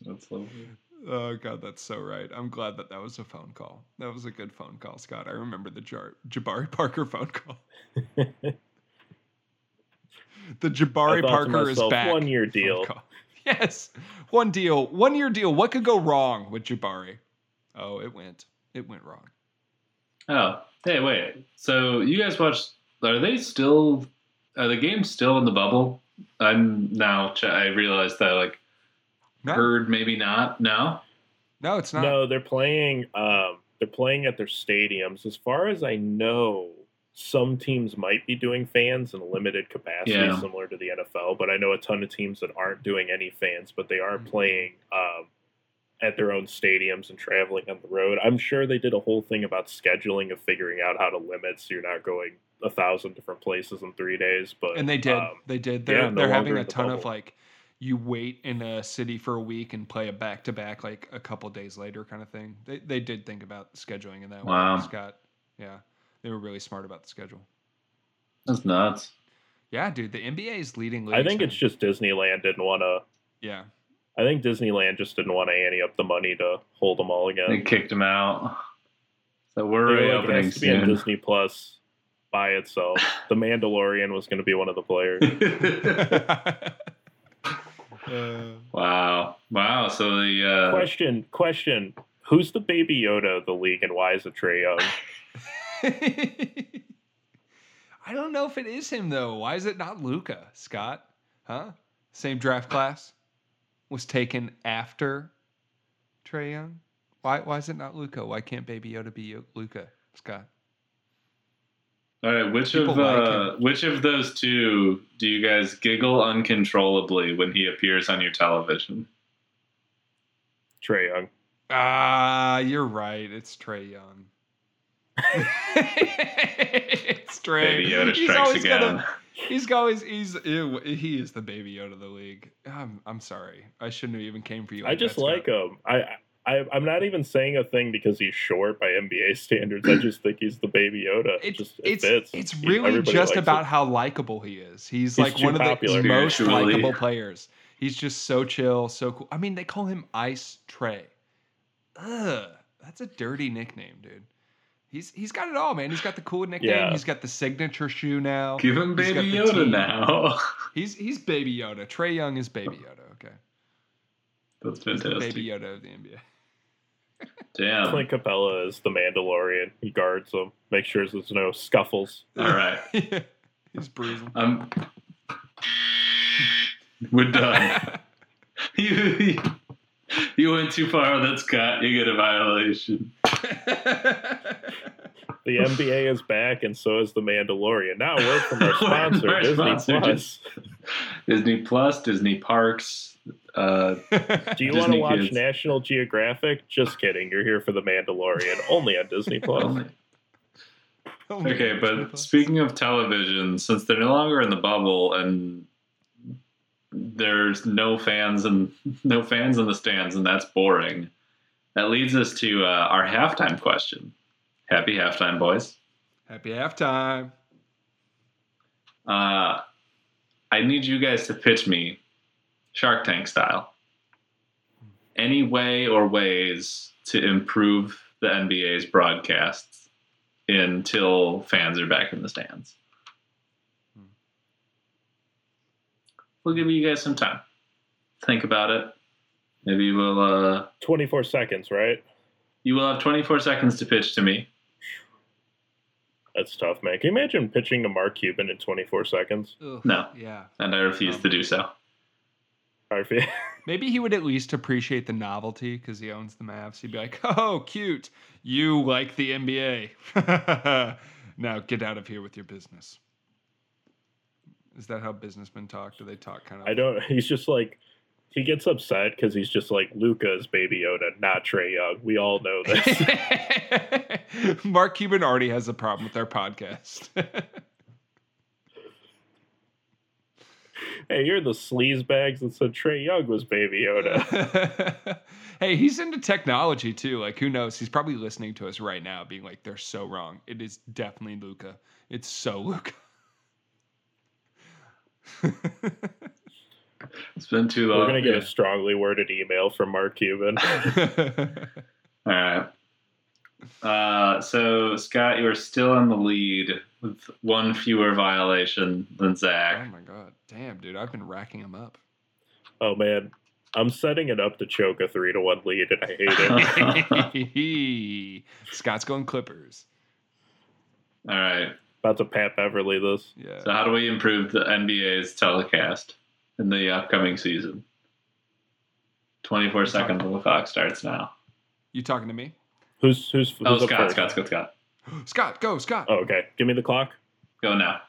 That's lovely. Oh god, that's so right. I'm glad that that was a phone call. That was a good phone call, Scott. I remember the Jar- Jabari Parker phone call. the Jabari I thought to Parker is back. one year deal. Yes, one deal, one year deal. What could go wrong with Jabari? Oh, it went. It went wrong. Oh, hey, wait. So you guys watched? Are they still? Are the games still in the bubble? I'm now. I realized that like No, heard maybe not. No. no, it's not. No, they're playing. Um, they're playing at their stadiums. As far as I know, some teams might be doing fans in a limited capacity, Yeah. similar to the NFL. But I know a ton of teams that aren't doing any fans, but they are Mhm. playing um, at their own stadiums and traveling on the road. I'm sure they did a whole thing about scheduling of figuring out how to limit so you're not going a thousand different places in three days. But and they did. um, they did. They're yeah, no they're having a in the ton of like you wait in a city for a week and play a back to back like a couple days later kind of thing. They they did think about scheduling in that Wow. way. Scott. Yeah. They were really smart about the schedule. That's nuts. Yeah, dude, the NBA is leading. I think leagues, it's man. just Disneyland didn't want to. yeah. I think Disneyland just didn't want to ante up the money to hold them all again. They kicked him out. So we're were like, it reopening has to be on soon. Disney Plus by itself. The Mandalorian was going to be one of the players. Uh, wow. Wow. So the uh, question, question: Who's the baby Yoda of the league, and why is it Trae Young? I don't know if it is him though. Why is it not Luka? Scott? Huh? Same draft class was taken after Trae Young. Why? Why is it not Luka? Why can't Baby Yoda be Yo- Luka? Scott? All right, which People of like uh, which of those two do you guys giggle uncontrollably when he appears on your television? Trae Young. Ah, you're right. It's Trae Young. it's Trae. Baby Yoda He's strikes always again. gonna- He's always he's ew, he is the baby Yoda of the league. I'm I'm sorry. I shouldn't have even came for you. I just like Scott. him. I, I I'm not even saying a thing because he's short by NBA standards. I just think he's the baby Yoda. It It's just it it's fits. it's really everybody just about him. how likable he is. He's, He's like too one of popular. the most Spiritually. likable players. He's just so chill, so cool. I mean, they call him Ice Trae. Ugh, that's a dirty nickname, dude. He's he's got it all, man. He's got the cool nickname. Yeah. He's got the signature shoe now. Give him He's Baby Yoda team. now. He's he's Baby Yoda. Trae Young is Baby Yoda. Okay, That's he's the fantastic. Baby Yoda of the NBA. Damn. Clint Capela is the Mandalorian. He guards them, makes sure there's no scuffles. All right. he's bruising. I'm. We're done. you, you you went too far with that, Scott. You get a violation. The NBA is back, and so is the Mandalorian. Now, a word from our sponsor, Our Disney sponsor, Plus. Disney Plus, Disney Parks. Uh, Do you want to watch Kids. National Geographic? Just kidding. You're here for the Mandalorian, only on Disney Plus. okay, but speaking of television, since they're no longer in the bubble and there's no fans and no fans in the stands, and that's boring. That leads us to uh, our halftime question. Happy halftime, boys. happy halftime. Uh, I need you guys to pitch me Shark Tank style. Any way or ways to improve the NBA's broadcasts until fans are back in the stands. We'll give you guys some time. Think about it. Maybe we'll uh 24 seconds, right? you will have 24 seconds to pitch to me. That's tough, man. Can you imagine pitching to Mark Cuban in 24 seconds? Ugh, No. Yeah. And I refuse Um, to do so. Maybe he would at least appreciate the novelty because he owns the Mavs. He'd be like, "Oh, cute! You like the NBA? now get out of here with your business." Is that how businessmen talk? Do they talk kind of? I don't. He's just like he gets upset because he's just like Luka's baby Yoda, not Trae Young. We all know this. Mark Cuban already has a problem with our podcast. Hey, you're the sleaze bags that said Trae Young was baby Yoda. hey, he's into technology too. Like, who knows? He's probably listening to us right now, being like, "They're so wrong. It is definitely Luka. It's so Luka." It's been too long. We're gonna get Yeah. a strongly worded email from Mark Cuban. All right. Uh, so Scott, you are still in the lead with one fewer violation than Zach. oh my god, damn, dude! I've been racking him up. Oh man, I'm setting it up to choke a three to one lead, and I hate it. Scott's going Clippers. All right. About to Pat Beverley this. Yeah. So how do we improve the NBA's telecast in the upcoming season? Twenty-four seconds on the clock starts now. You talking to me? Who's who's, oh, who's Oh, up Scott. Scott, Scott, Scott. Scott, go, Scott. Oh, okay. Give me the clock. Go now.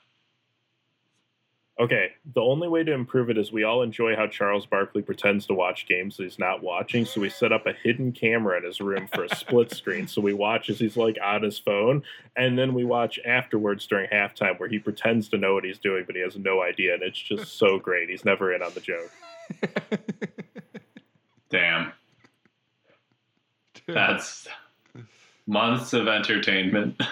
Okay, the only way to improve it is we all enjoy how Charles Barkley pretends to watch games that he's not watching. So we set up a hidden camera in his room for a split screen. So we watch as he's like on his phone, and then we watch afterwards during halftime where he pretends to know what he's doing, but he has no idea, and it's just so great. He's never in on the joke. Damn. That's months of entertainment.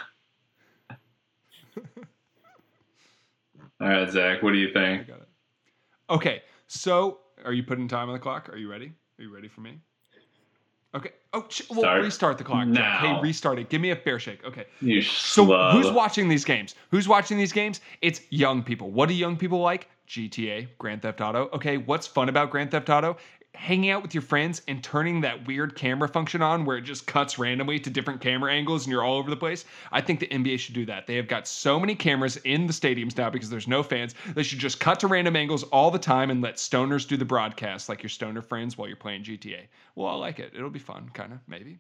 All right, Zach, what do you I think? got it. Okay, so are you putting time on the clock? Are you ready? Are you ready for me? Okay. Oh, sh- well, Start restart the clock. Jack. Hey, restart it. Give me a fair shake. Okay. You So schlub. who's watching these games? Who's watching these games? It's young people. What do young people like? GTA, Grand Theft Auto. Okay, what's fun about Grand Theft Auto? Hanging out with your friends and turning that weird camera function on where it just cuts randomly to different camera angles and you're all over the place. I think the NBA should do that. They have got so many cameras in the stadiums now because there's no fans. They should just cut to random angles all the time and let stoners do the broadcast like your stoner friends while you're playing GTA. Well, I like it. It'll be fun, kind of, maybe.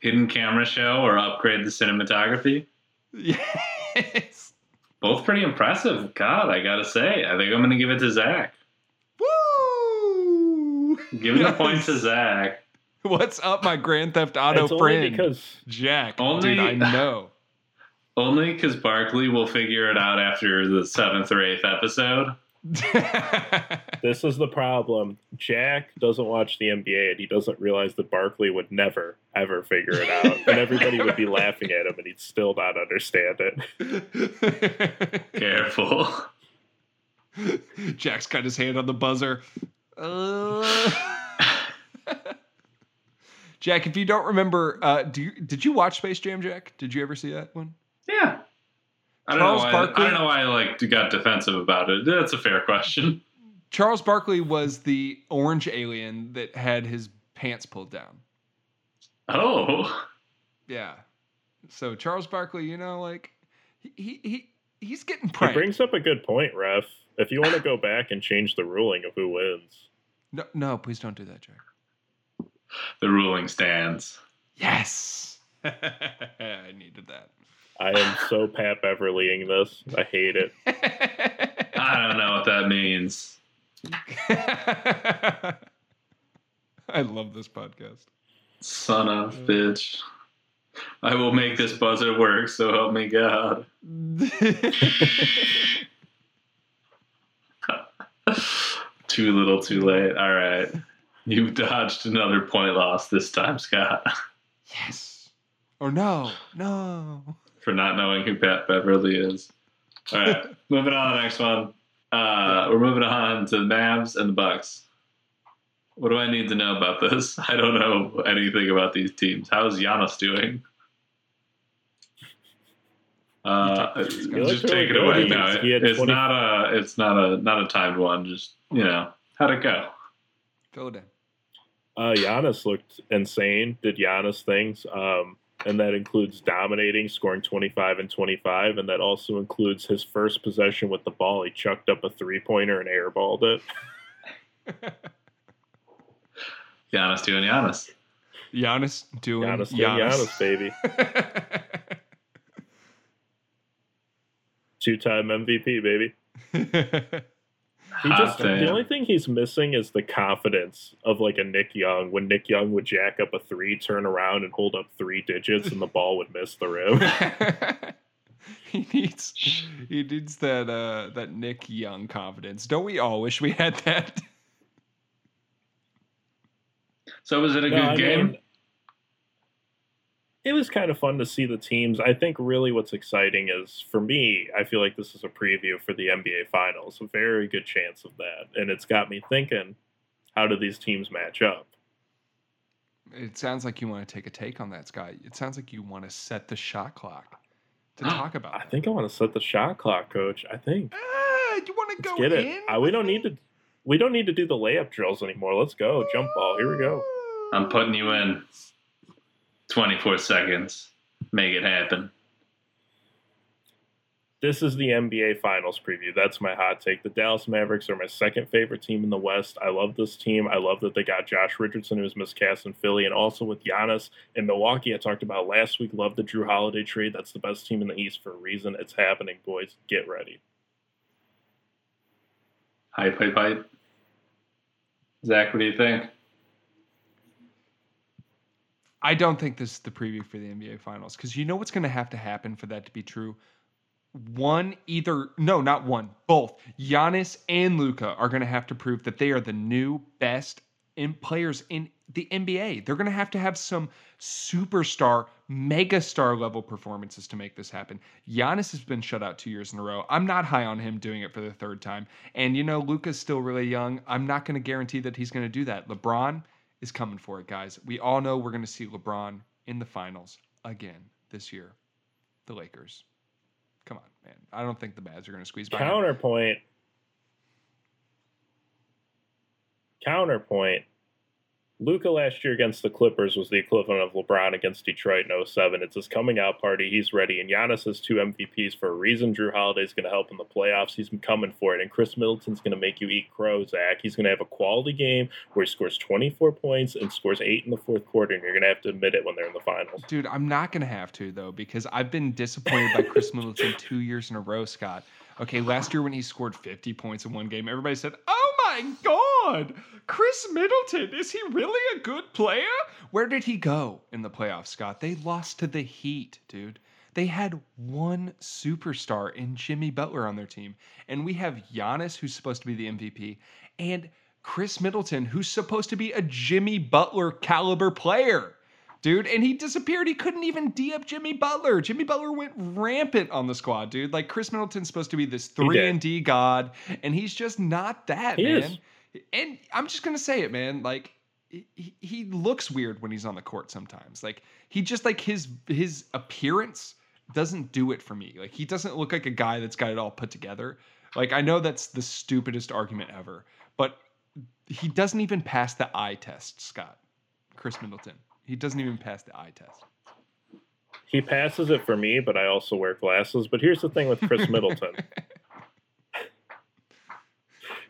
hidden camera show or upgrade the cinematography? Yes. Both pretty impressive. God, I gotta say, I think I'm gonna give it to Zach. Woo! Giving the point to Zach. What's up, my Grand Theft Auto it's only friend? because Jack. Only- Dude, I know. Only because Barkley will figure it out after the seventh or eighth episode. this is the problem. Jack doesn't watch the NBA and he doesn't realize that Barkley would never, ever figure it out. and everybody would be laughing at him and he'd still not understand it. Careful. Jack's got his hand on the buzzer. Uh. Jack, if you don't remember, uh, do you, did you watch Space Jam, Jack? Did you ever see that one? Yeah. I don't Charles know. Why, Barkley? I don't know why I like got defensive about it. That's a fair question. Charles Barkley was the orange alien that had his pants pulled down. Oh, Yeah. So Charles Barkley, you know, like he he, he he's getting He pranked. brings up a good point, Ref. If you want to go back and change the ruling of who wins, no, no, please don't do that, Jack. the ruling stands. Yes. I needed that. I am so Pat Beverleying this. I hate it. I don't know what that means. I love this podcast. Son of a bitch. I will make this buzzer work, so help me God. too little, too late. All right. You've dodged another point loss this time, Scott, yes. Or no, no. for not knowing who Pat Beverley is. All right. moving on to the next one. Uh, we're moving on to the Mavs and the Bucks. What do I need to know about this? I don't know anything about these teams. How's Giannis doing? Uh, just take- take it away now. He It's not a. It's not a. Not a timed one. Just you know, how'd it go? Fill it. Uh, Giannis looked insane, did Giannis things. Um, and that includes dominating, scoring 25 and 25. And that also includes his first possession with the ball. He chucked up a three pointer and airballed it. Giannis doing Giannis. Giannis doing Giannis, doing Giannis, baby. Two time MVP, baby. He Hot just the damn. only thing he's missing is the confidence of like a Nick Young. When Nick Young would jack up a three, turn around and hold up three digits, and the ball would miss the rim. he needs he needs that uh that Nick Young confidence. Don't we all wish we had that? So was it a No, good I game? mean, it was kind of fun to see the teams. I think really what's exciting is for me, I feel like this is a preview for the NBA Finals, a very good chance of that. And it's got me thinking, how do these teams match up? It sounds like you want to take a take on that, Scott. It sounds like you want to set the shot clock to talk about. I that. think I want to set the shot clock, coach. I think. Ah, you want to Let's go get it. in Uh, we don't need to we don't need to do the layup drills anymore. Let's go. Jump ball. Here we go. I'm putting you in. 24 seconds. Make it happen. This is the NBA Finals preview. That's my hot take. The Dallas Mavericks are my second favorite team in the West. I love this team. I love that they got Josh Richardson, who was miscast in Philly, and also with Giannis in Milwaukee. I talked about last week. Love the Jrue Holiday trade. That's the best team in the East for a reason. It's happening, boys. Get ready. Hype, hype, hype. Zach, what do you think? I don't think this is the preview for the NBA Finals because you know what's going to have to happen for that to be true. One, either no, not one, both Giannis and Luka are going to have to prove that they are the new best in players in the NBA. They're going to have to have some superstar, megastar level performances to make this happen. Giannis has been shut out two years in a row. I'm not high on him doing it for the third time. And you know, Luka's still really young. I'm not going to guarantee that he's going to do that. LeBron is coming for it, guys. We all know we're going to see LeBron in the finals again this year. The Lakers. Come on, man. I don't think the Mavs are going to squeeze by. him. Counterpoint. Luka last year against the Clippers was the equivalent of LeBron against Detroit in 07. It's his coming out party. He's ready. And Giannis has two MVPs for a reason. Jrue Holiday's going to help in the playoffs. He's been coming for it. And Khris Middleton's going to make you eat crow, Zach. He's going to have a quality game where he scores 24 points and scores eight in the fourth quarter. And you're going to have to admit it when they're in the finals. Dude, I'm not going to have to, though, because I've been disappointed by Khris Middleton two years in a row, Scott. Okay, last year when he scored 50 points in one game, everybody said, Oh my God, Khris Middleton, is he really a good player? Where did he go in the playoffs, Scott? They lost to the Heat, dude. They had one superstar in Jimmy Butler on their team. And we have Giannis, who's supposed to be the MVP, and Khris Middleton, who's supposed to be a Jimmy Butler caliber player dude. And he disappeared. He couldn't even D up Jimmy Butler. Jimmy Butler went rampant on the squad, dude. Like Khris Middleton's supposed to be this three and D god, and he's just not that, He man. is. And I'm just gonna say it, man. Like he, he looks weird when he's on the court sometimes. Like he just like his his appearance doesn't do it for me. Like he doesn't look like a guy that's got it all put together. Like I know that's the stupidest argument ever, but he doesn't even pass the eye test, Scott. Khris Middleton. He doesn't even pass the eye test. He passes it for me, but I also wear glasses. But here's the thing with Khris Middleton.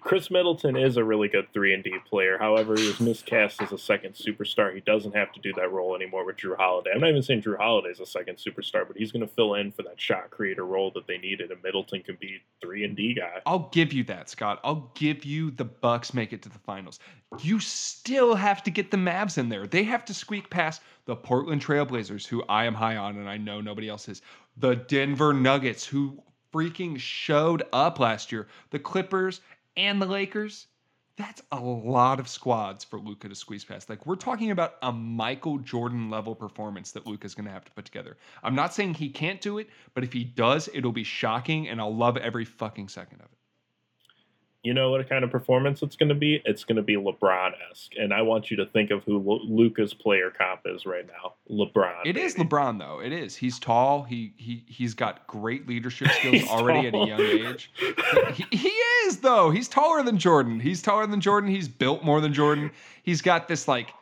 Khris Middleton is a really good three and D player. However, he was miscast as a second superstar. He doesn't have to do that role anymore with Jrue Holiday. I'm not even saying Jrue Holiday is a second superstar, but he's going to fill in for that shot creator role that they needed, and Middleton can be three and D guy. I'll give you that, Scott. I'll give you the Bucks make it to the finals. You still have to get the Mavs in there. They have to squeak past the Portland Trailblazers, who I am high on, and I know nobody else is. The Denver Nuggets, who freaking showed up last year. The Clippers and the Lakers. That's a lot of squads for Luka to squeeze past. Like we're talking about a Michael Jordan level performance that Luka's going to have to put together. I'm not saying he can't do it, but if he does, it'll be shocking, and I'll love every fucking second of it. You know what kind of performance it's going to be? It's going to be LeBron esque, and I want you to think of who Lu- Luka's player comp is right now. LeBron. It is baby. LeBron though. It is. He's tall. He he he's got great leadership skills already at a young age. He, he is though. He's taller than Jordan. He's taller than Jordan. He's built more than Jordan. He's got this like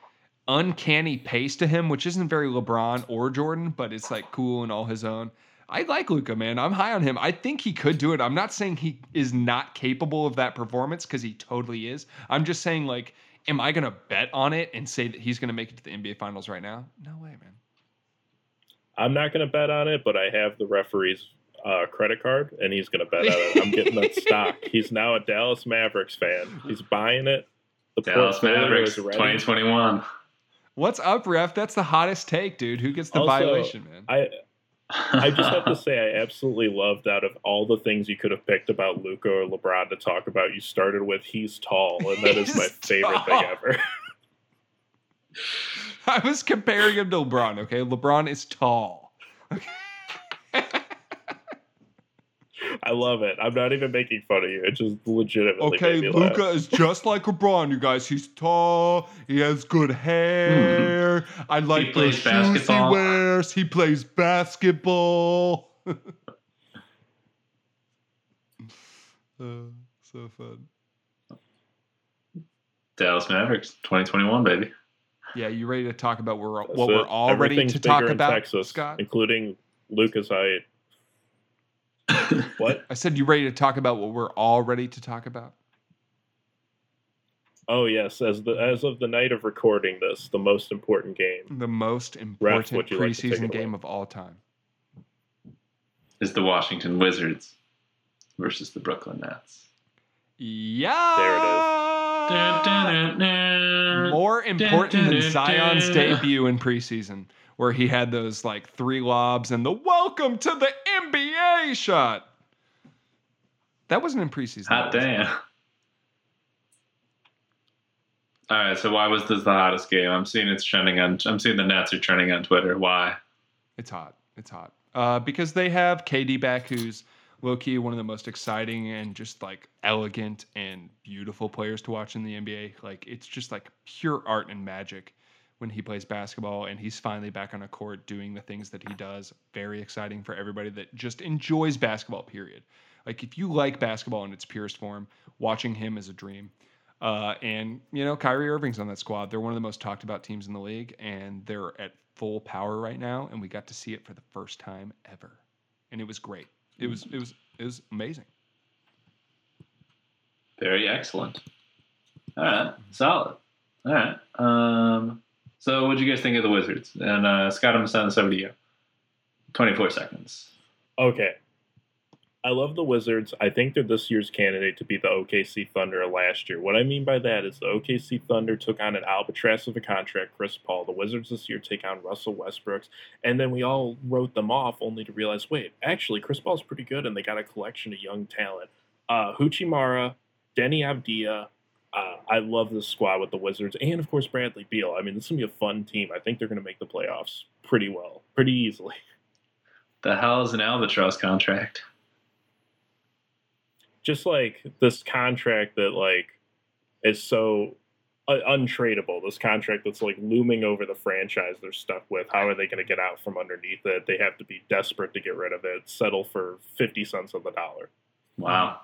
uncanny pace to him, which isn't very LeBron or Jordan, but it's like cool and all his own. I like Luka, man. I'm high on him. I think he could do it. I'm not saying he is not capable of that performance because he totally is. I'm just saying, like, am I gonna bet on it and say that he's gonna make it to the NBA Finals right now? No way, man. I'm not going to bet on it, but I have the referee's uh, credit card, and he's going to bet on it. I'm getting that stock. He's now a Dallas Mavericks fan. He's buying it. The Dallas Mavericks, is ready. 2021. What's up, ref? That's the hottest take, dude. Who gets the Also, violation, man? I I just have to say, I absolutely loved out of all the things you could have picked about Luka or LeBron to talk about. You started with he's tall, and that is my favorite tall. thing ever. I was comparing him to LeBron. Okay, LeBron is tall. I love it. I'm not even making fun of you. It just legitimately Okay, made me laugh. Luka is just like LeBron, you guys. He's tall. He has good hair. I like the shoes basketball. he wears. He plays basketball. uh, so fun. Dallas Mavericks, 2021, baby. Yeah, you ready to talk about where, That's what it. we're all ready to talk about, Texas, Scott? including Luka's height. What? I said you ready to talk about what we're all ready to talk about. Oh yes, as the as of the night of recording this, the most important game. The most important would you like to preseason away? game of all time. Is the Washington Wizards versus the Brooklyn Nets. Yeah. Dun, dun, dun, dun. More important than dun, dun, Zion's debut in preseason, where he had those like three lobs and the welcome to the NBA shot. That wasn't in preseason. Hot it? damn. All right. So why was this the hottest game? I'm seeing it's trending on. I'm seeing the Nets are trending on Twitter. Why? It's hot. It's hot. Uh, because they have KD back, who's low key one of the most exciting and just like elegant and beautiful players to watch in the NBA. Like it's just like pure art and magic when he plays basketball and he's finally back on a court doing the things that he does. Very exciting for everybody that just enjoys basketball, period. Like if you like basketball in its purest form, watching him is a dream. Uh, and you know, Kyrie Irving's on that squad. They're one of the most talked about teams in the league, and they're at full power right now. And we got to see it for the first time ever, and it was great. It was it was it was amazing. Very excellent. All right, solid. All right. Um, so, what do you guys think of the Wizards? And uh, Scott, I'm gonna send this over to you. Twenty-four seconds. Okay. I love the Wizards. I think they're this year's candidate to be the OKC Thunder last year. What I mean by that is the OKC Thunder took on an albatross of a contract, Chris Paul. The Wizards this year take on Russell Westbrook, and then we all wrote them off only to realize, wait, actually, Chris Paul's pretty good, and they got a collection of young talent. Uh, Hachimura, Deni Avdija. Uh, I love this squad with the Wizards, and of course Bradley Beal. I mean, this is gonna be a fun team. I think they're gonna make the playoffs pretty well, pretty easily. The hell is an albatross contract? just like this contract that like is so uh, untradeable this contract that's like looming over the franchise they're stuck with how are they going to get out from underneath it they have to be desperate to get rid of it settle for 50 cents on the dollar Wow.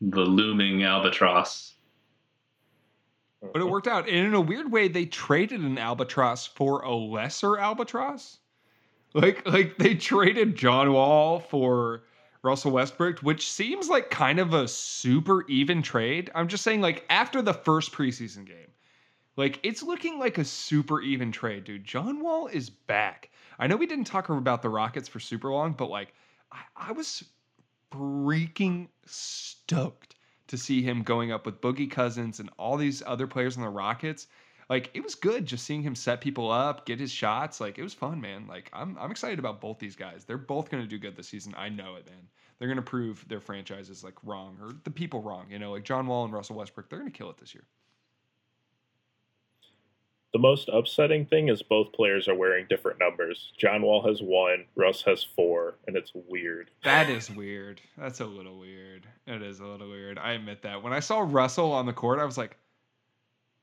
The looming albatross. But it worked out. And in a weird way, they traded an albatross for a lesser albatross. Like like they traded John Wall for Russell Westbrook, which seems like kind of a super even trade. I'm just saying, like, after the first preseason game, like it's looking like a super even trade, dude. John Wall is back. I know we didn't talk about the Rockets for super long, but like I, I was freaking stoked to see him going up with Boogie Cousins and all these other players on the Rockets. Like it was good just seeing him set people up, get his shots. Like it was fun, man. Like I'm I'm excited about both these guys. They're both going to do good this season. I know it, man. They're going to prove their franchises like wrong or the people wrong. You know, like John Wall and Russell Westbrook. They're going to kill it this year. The most upsetting thing is both players are wearing different numbers john wall has one russ has four and it's weird That is weird. That's a little weird. It is a little weird. I admit that. When I saw Russell on the court, I was like,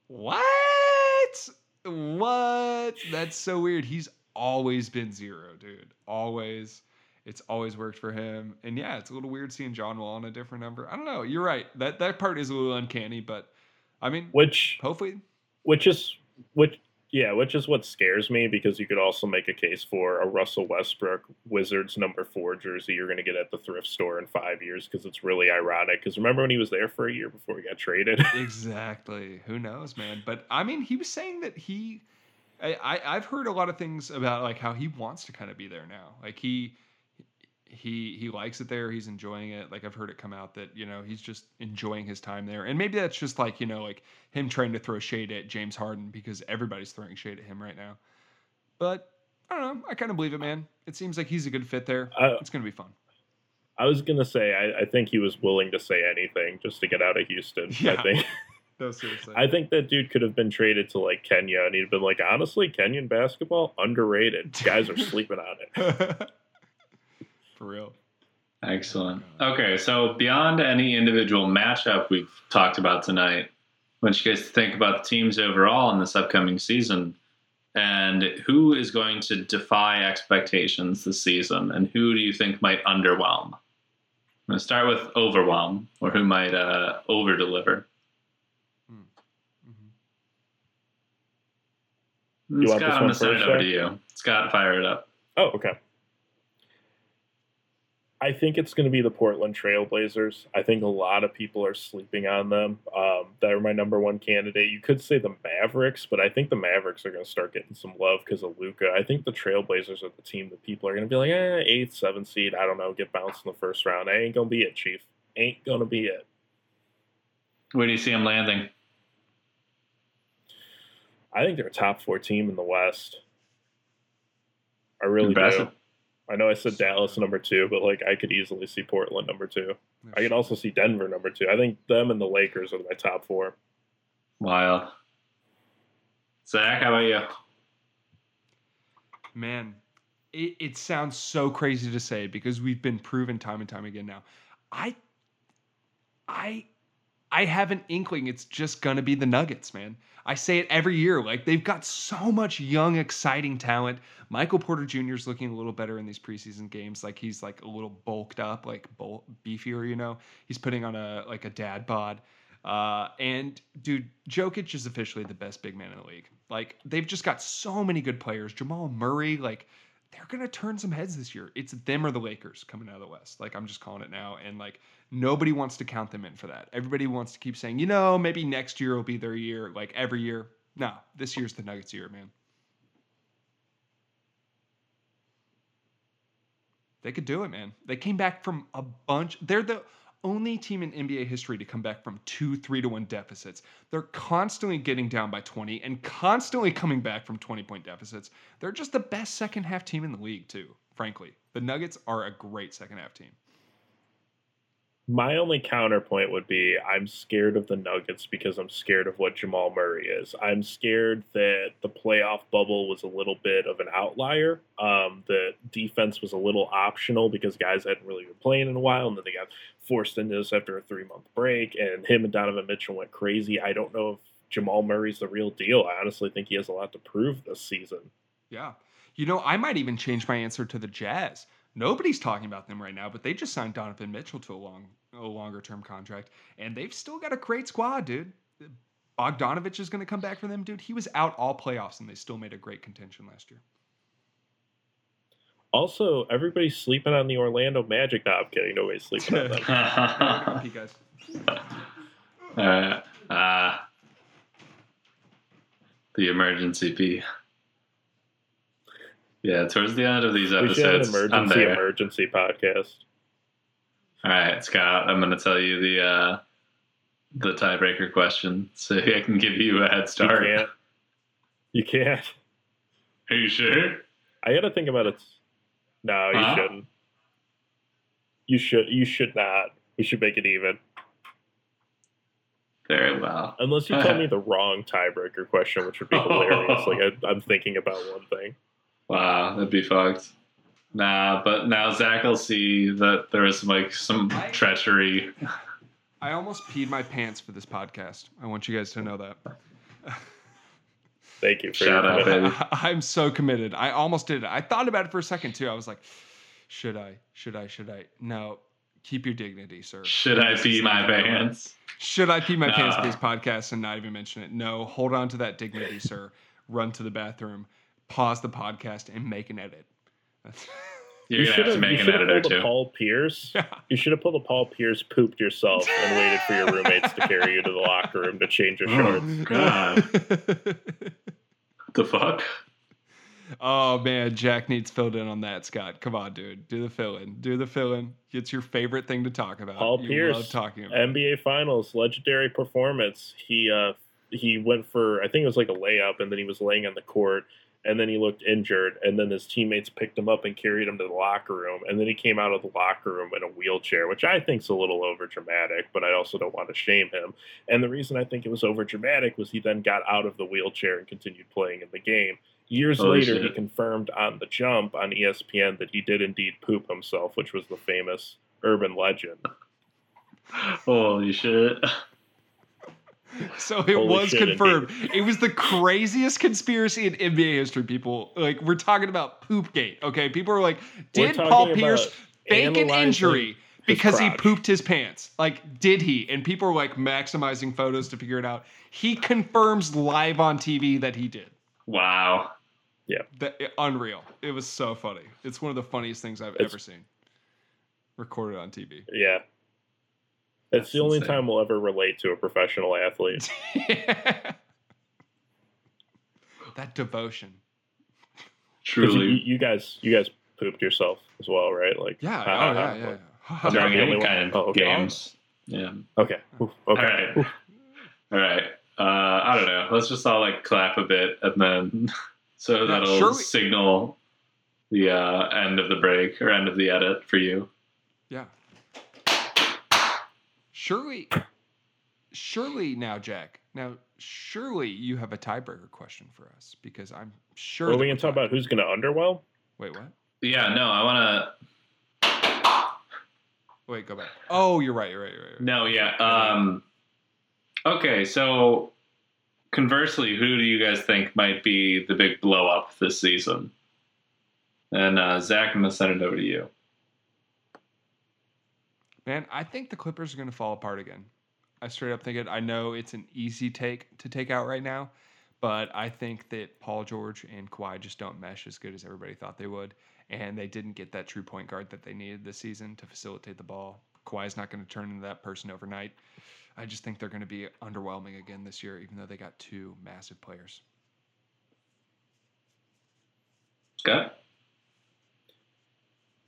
"What? What? That's so weird." He's always been zero, dude. Always. It's always worked for him. And yeah, it's a little weird seeing John Wall on a different number. I don't know. You're right. That that part is a little uncanny, but I mean, which hopefully which is which yeah which is what scares me because you could also make a case for a russell westbrook wizards number four jersey you're going to get at the thrift store in five years because it's really ironic because remember when he was there for a year before he got traded exactly. Who knows, man? But I mean, he was saying that he, I, I I've heard a lot of things about like how he wants to kind of be there now. Like he, he he likes it there. He's enjoying it. Like I've heard it come out that you know he's just enjoying his time there. And maybe that's just like you know like him trying to throw shade at James Harden because everybody's throwing shade at him right now. But I don't know. I kind of believe it, man. It seems like he's a good fit there. Uh, it's gonna be fun. i was going to say I, I think he was willing to say anything just to get out of houston Yeah. i think No, seriously. i think that dude could have been traded to like kenya and he'd have been like honestly kenyan basketball underrated guys are sleeping on it For real. Excellent. Okay, so beyond any individual matchup we've talked about tonight, I want you guys to think about the teams overall in this upcoming season and who is going to defy expectations this season and who do you think might underwhelm? I'm going to start with overwhelm or who might uh, over deliver. Mhm. You want Scott, this I'm one going to send it over to you. Scott, fire it up. Oh, okay. I think it's going to be the Portland Trailblazers. I think a lot of people are sleeping on them. Um, they're my number one candidate. You could say the Mavericks, but I think the Mavericks are going to start getting some love because of Luka. I think the Trailblazers are the team that people are going to be like, eh, eighth, seventh seed. I don't know, get bounced in the first round. I ain't going to be it, Chief. Ain't going to be it. Where do you see them landing? I think they're a top four team in the West. I really Impressive. do. I know I said Dallas number two, but like I could easily see Portland number two. I can also see Denver number two. I think them and the Lakers are my top four. Wild. Zach, how about you? Man, it, it sounds so crazy to say because we've been proven time and time again now. I I I have an inkling it's just gonna be the Nuggets, man. I say it every year. Like they've got so much young, exciting talent. Michael Porter Jr. is looking a little better in these preseason games. Like he's like a little bulked up, like beefier. You know, he's putting on a like a dad bod. Uh, and dude, Jokic is officially the best big man in the league. Like they've just got so many good players. Jamal Murray, like they're gonna turn some heads this year. It's them or the Lakers coming out of the West. Like I'm just calling it now, and like nobody wants to count them in for that. Everybody wants to keep saying, you know, maybe next year will be their year. Like every year, no, this year's the Nuggets' year, man. They could do it, man. They came back from a bunch. They're the only team in NBA history to come back from two three to one deficits. They're constantly getting down by 20 and constantly coming back from 20 point deficits. They're just the best second half team in the league, too, frankly. The Nuggets are a great second half team. My only counterpoint would be I'm scared of the Nuggets because I'm scared of what Jamal Murray is. I'm scared that the playoff bubble was a little bit of an outlier. Um, the defense was a little optional because guys hadn't really been playing in a while, and then they got forced into this after a three month break, and him and Donovan Mitchell went crazy. I don't know if Jamal Murray's the real deal. I honestly think he has a lot to prove this season. Yeah. You know, I might even change my answer to the Jazz. Nobody's talking about them right now, but they just signed Donovan Mitchell to a long, a longer term contract, and they've still got a great squad, dude. Bogdanovich is going to come back for them, dude. He was out all playoffs, and they still made a great contention last year. Also, everybody's sleeping on the Orlando Magic. No, I'm kidding. Nobody's sleeping on them. All You guys. right. Uh, the emergency P. Yeah, towards the end of these episodes, we should an emergency emergency podcast. All right, Scott, I'm going to tell you the uh, the tiebreaker question, so I can give you a head You start. can't. You can't. Are you sure? I got to think about it. No, you Huh? shouldn't. You should. You should not. We should make it even. Very well. Unless you tell me the wrong tiebreaker question, which would be hilarious. like I, I'm thinking about one thing. Wow, that'd be fucked. Nah, but now Zach will see that there is like some treachery. I almost peed my pants for this podcast. I want you guys to know that. Thank you for Shout your out, commitment. baby. I'm so committed. I almost did it. I thought about it for a second too. I was like, should I? Should I? Should I? No. Keep your dignity, sir. Should I pee my pants? Should I pee my pants for this podcast and not even mention it? No. Hold on to that dignity, sir. Run to the bathroom, pause the podcast, and make an edit. You're You gonna should have to. You make an should have editor pulled a too. Paul Pierce. yeah. You should have pulled a Paul Pierce, pooped yourself, and waited for your roommates to carry you to the locker room to change your shorts. Oh, God. The fuck? oh man, Jack needs filled in on that, Scott. Come on, dude. Do the fill in. Do the fill in. It's your favorite thing to talk about. Paul you Pierce, love talking about. NBA Finals, legendary performance. He uh he went for I think it was like a layup, and then he was laying on the court, and then he looked injured, and then his teammates picked him up and carried him to the locker room, and then he came out of the locker room in a wheelchair, which I think's a little over dramatic, but I also don't want to shame him. And the reason I think it was over dramatic was he then got out of the wheelchair and continued playing in the game. Years oh, Holy later, he confirmed on the jump on ESPN that he did indeed poop himself, which was the famous urban legend. Holy shit. So it Holy was shit, confirmed. It was the craziest conspiracy in NBA history, people. Like, we're talking about Poopgate, okay? People are like, did Paul Pierce fake an injury his because he pooped his pants? Like, did he? And people are like maximizing photos to figure it out. He confirms live on TV that he did. Wow. That, unreal. It was so funny. It's one of the funniest things I've It's- ever seen. Recorded on TV. Yeah. It's That's the only insane. time we'll ever relate to a professional athlete. that devotion. Truly. You, you guys, you guys pooped yourself as well, right? Like, Yeah. uh, Oh, uh, yeah, uh, yeah. I'm During any only one. kind of Oh, okay. games. Yeah. Okay. Oof, okay. All right. Oof. All right. Uh, I don't know. Let's just all like clap a bit and then so Yeah, that'll sure we- signal the uh, end of the break or end of the edit for you. Yeah. Surely, surely now, Jack. Now, surely you have a tiebreaker question for us because I'm sure. Are we we're gonna talk tied. about who's gonna underwhelm? Wait, what? Yeah, no, I want to. Wait, go back. Oh, you're right. You're right. You're right. to. No, yeah. Um, okay, so conversely, who do you guys think might be the big blow up this season? And uh, Zach, I'm gonna send it over to you. Man, I think the Clippers are going to fall apart again. I straight up think it. I know it's an easy take to take out right now, but I think that Paul George and Kawhi just don't mesh as good as everybody thought they would, and they didn't get that true point guard that they needed this season to facilitate the ball. Kawhi's not going to turn into that person overnight. I just think they're going to be underwhelming again this year, even though they got two massive players. Scott?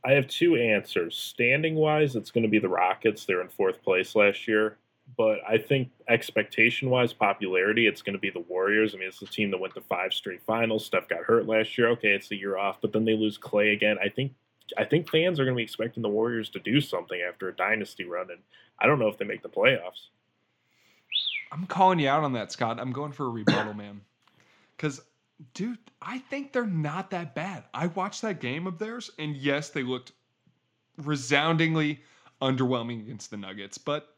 I have two answers. Standing wise, it's going to be the Rockets. They're in fourth place last year. But I think expectation wise, popularity, it's going to be the Warriors. I mean, it's the team that went to five straight finals. Steph got hurt last year. Okay, it's a year off, but then they lose Klay again. I think I think fans are going to be expecting the Warriors to do something after a dynasty run, and I don't know if they make the playoffs. I'm calling you out on that, Scott. I'm going for a rebuttal, man. Because, dude, I think they're not that bad. I watched that game of theirs, and yes, they looked resoundingly underwhelming against the Nuggets. But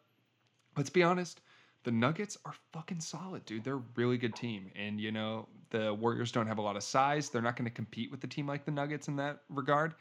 let's be honest, the Nuggets are fucking solid, dude. They're a really good team. And, you know, the Warriors don't have a lot of size. They're not going to compete with a team like the Nuggets in that regard.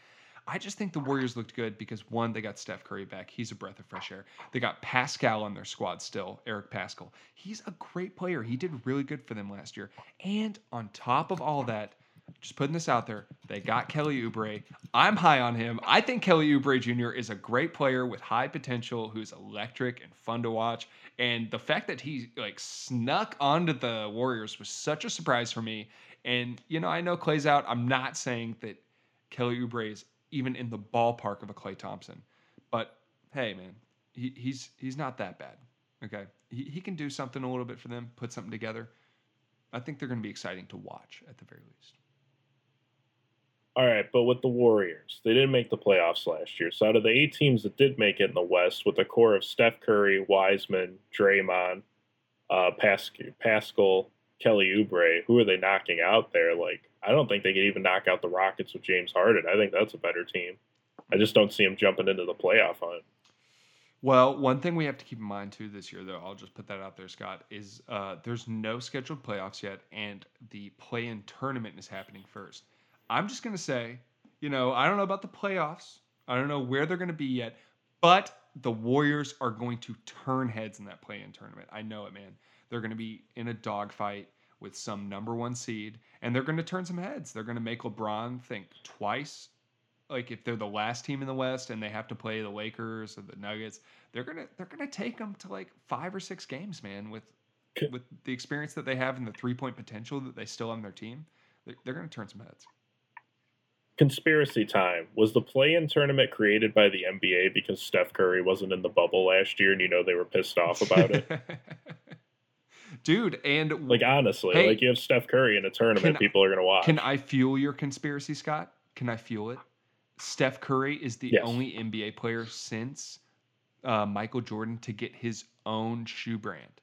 I just think the Warriors looked good because one, they got Steph Curry back. He's a breath of fresh air. They got Paschall on their squad still, Eric Paschall. He's a great player. He did really good for them last year. And on top of all that, just putting this out there, they got Kelly Oubre. I'm high on him. I think Kelly Oubre Jr. is a great player with high potential, who's electric and fun to watch. And the fact that he like snuck onto the Warriors was such a surprise for me. And you know, I know Klay's out. I'm not saying that Kelly Oubre is even in the ballpark of a Klay Thompson. But hey, man, he, he's he's not that bad. Okay, he, he can do something a little bit for them, put something together. I think they're going to be exciting to watch at the very least. All right, but with the Warriors, they didn't make the playoffs last year. So out of the eight teams that did make it in the West, with a core of Steph Curry, Wiseman, Draymond, uh, Paschall, Kelly Oubre, who are they knocking out there? Like, I don't think they could even knock out the Rockets with James Harden. I think that's a better team. I just don't see them jumping into the playoff hunt. Well, one thing we have to keep in mind too this year, though, I'll just put that out there, Scott, is uh, there's no scheduled playoffs yet, and the play-in tournament is happening first. I'm just gonna say, you know, I don't know about the playoffs. I don't know where they're gonna be yet, but the Warriors are going to turn heads in that play-in tournament. I know it, man. They're gonna be in a dogfight with some number one seed, and they're gonna turn some heads. They're gonna make LeBron think twice like if they're the last team in the West and they have to play the Lakers or the Nuggets, they're gonna they're gonna take them to like five or six games, man. With with the experience that they have and the three point potential that they still have on their team, they're, they're gonna turn some heads. Conspiracy time. Was the play in tournament created by the NBA because Steph Curry wasn't in the bubble last year and you know they were pissed off about it? dude. And Like honestly, Hey, like you have Steph Curry in a tournament, people are gonna watch. Can I fuel your conspiracy, Scott? Can I fuel it? Steph Curry is the Yes. only NBA player since uh, Michael Jordan to get his own shoe brand.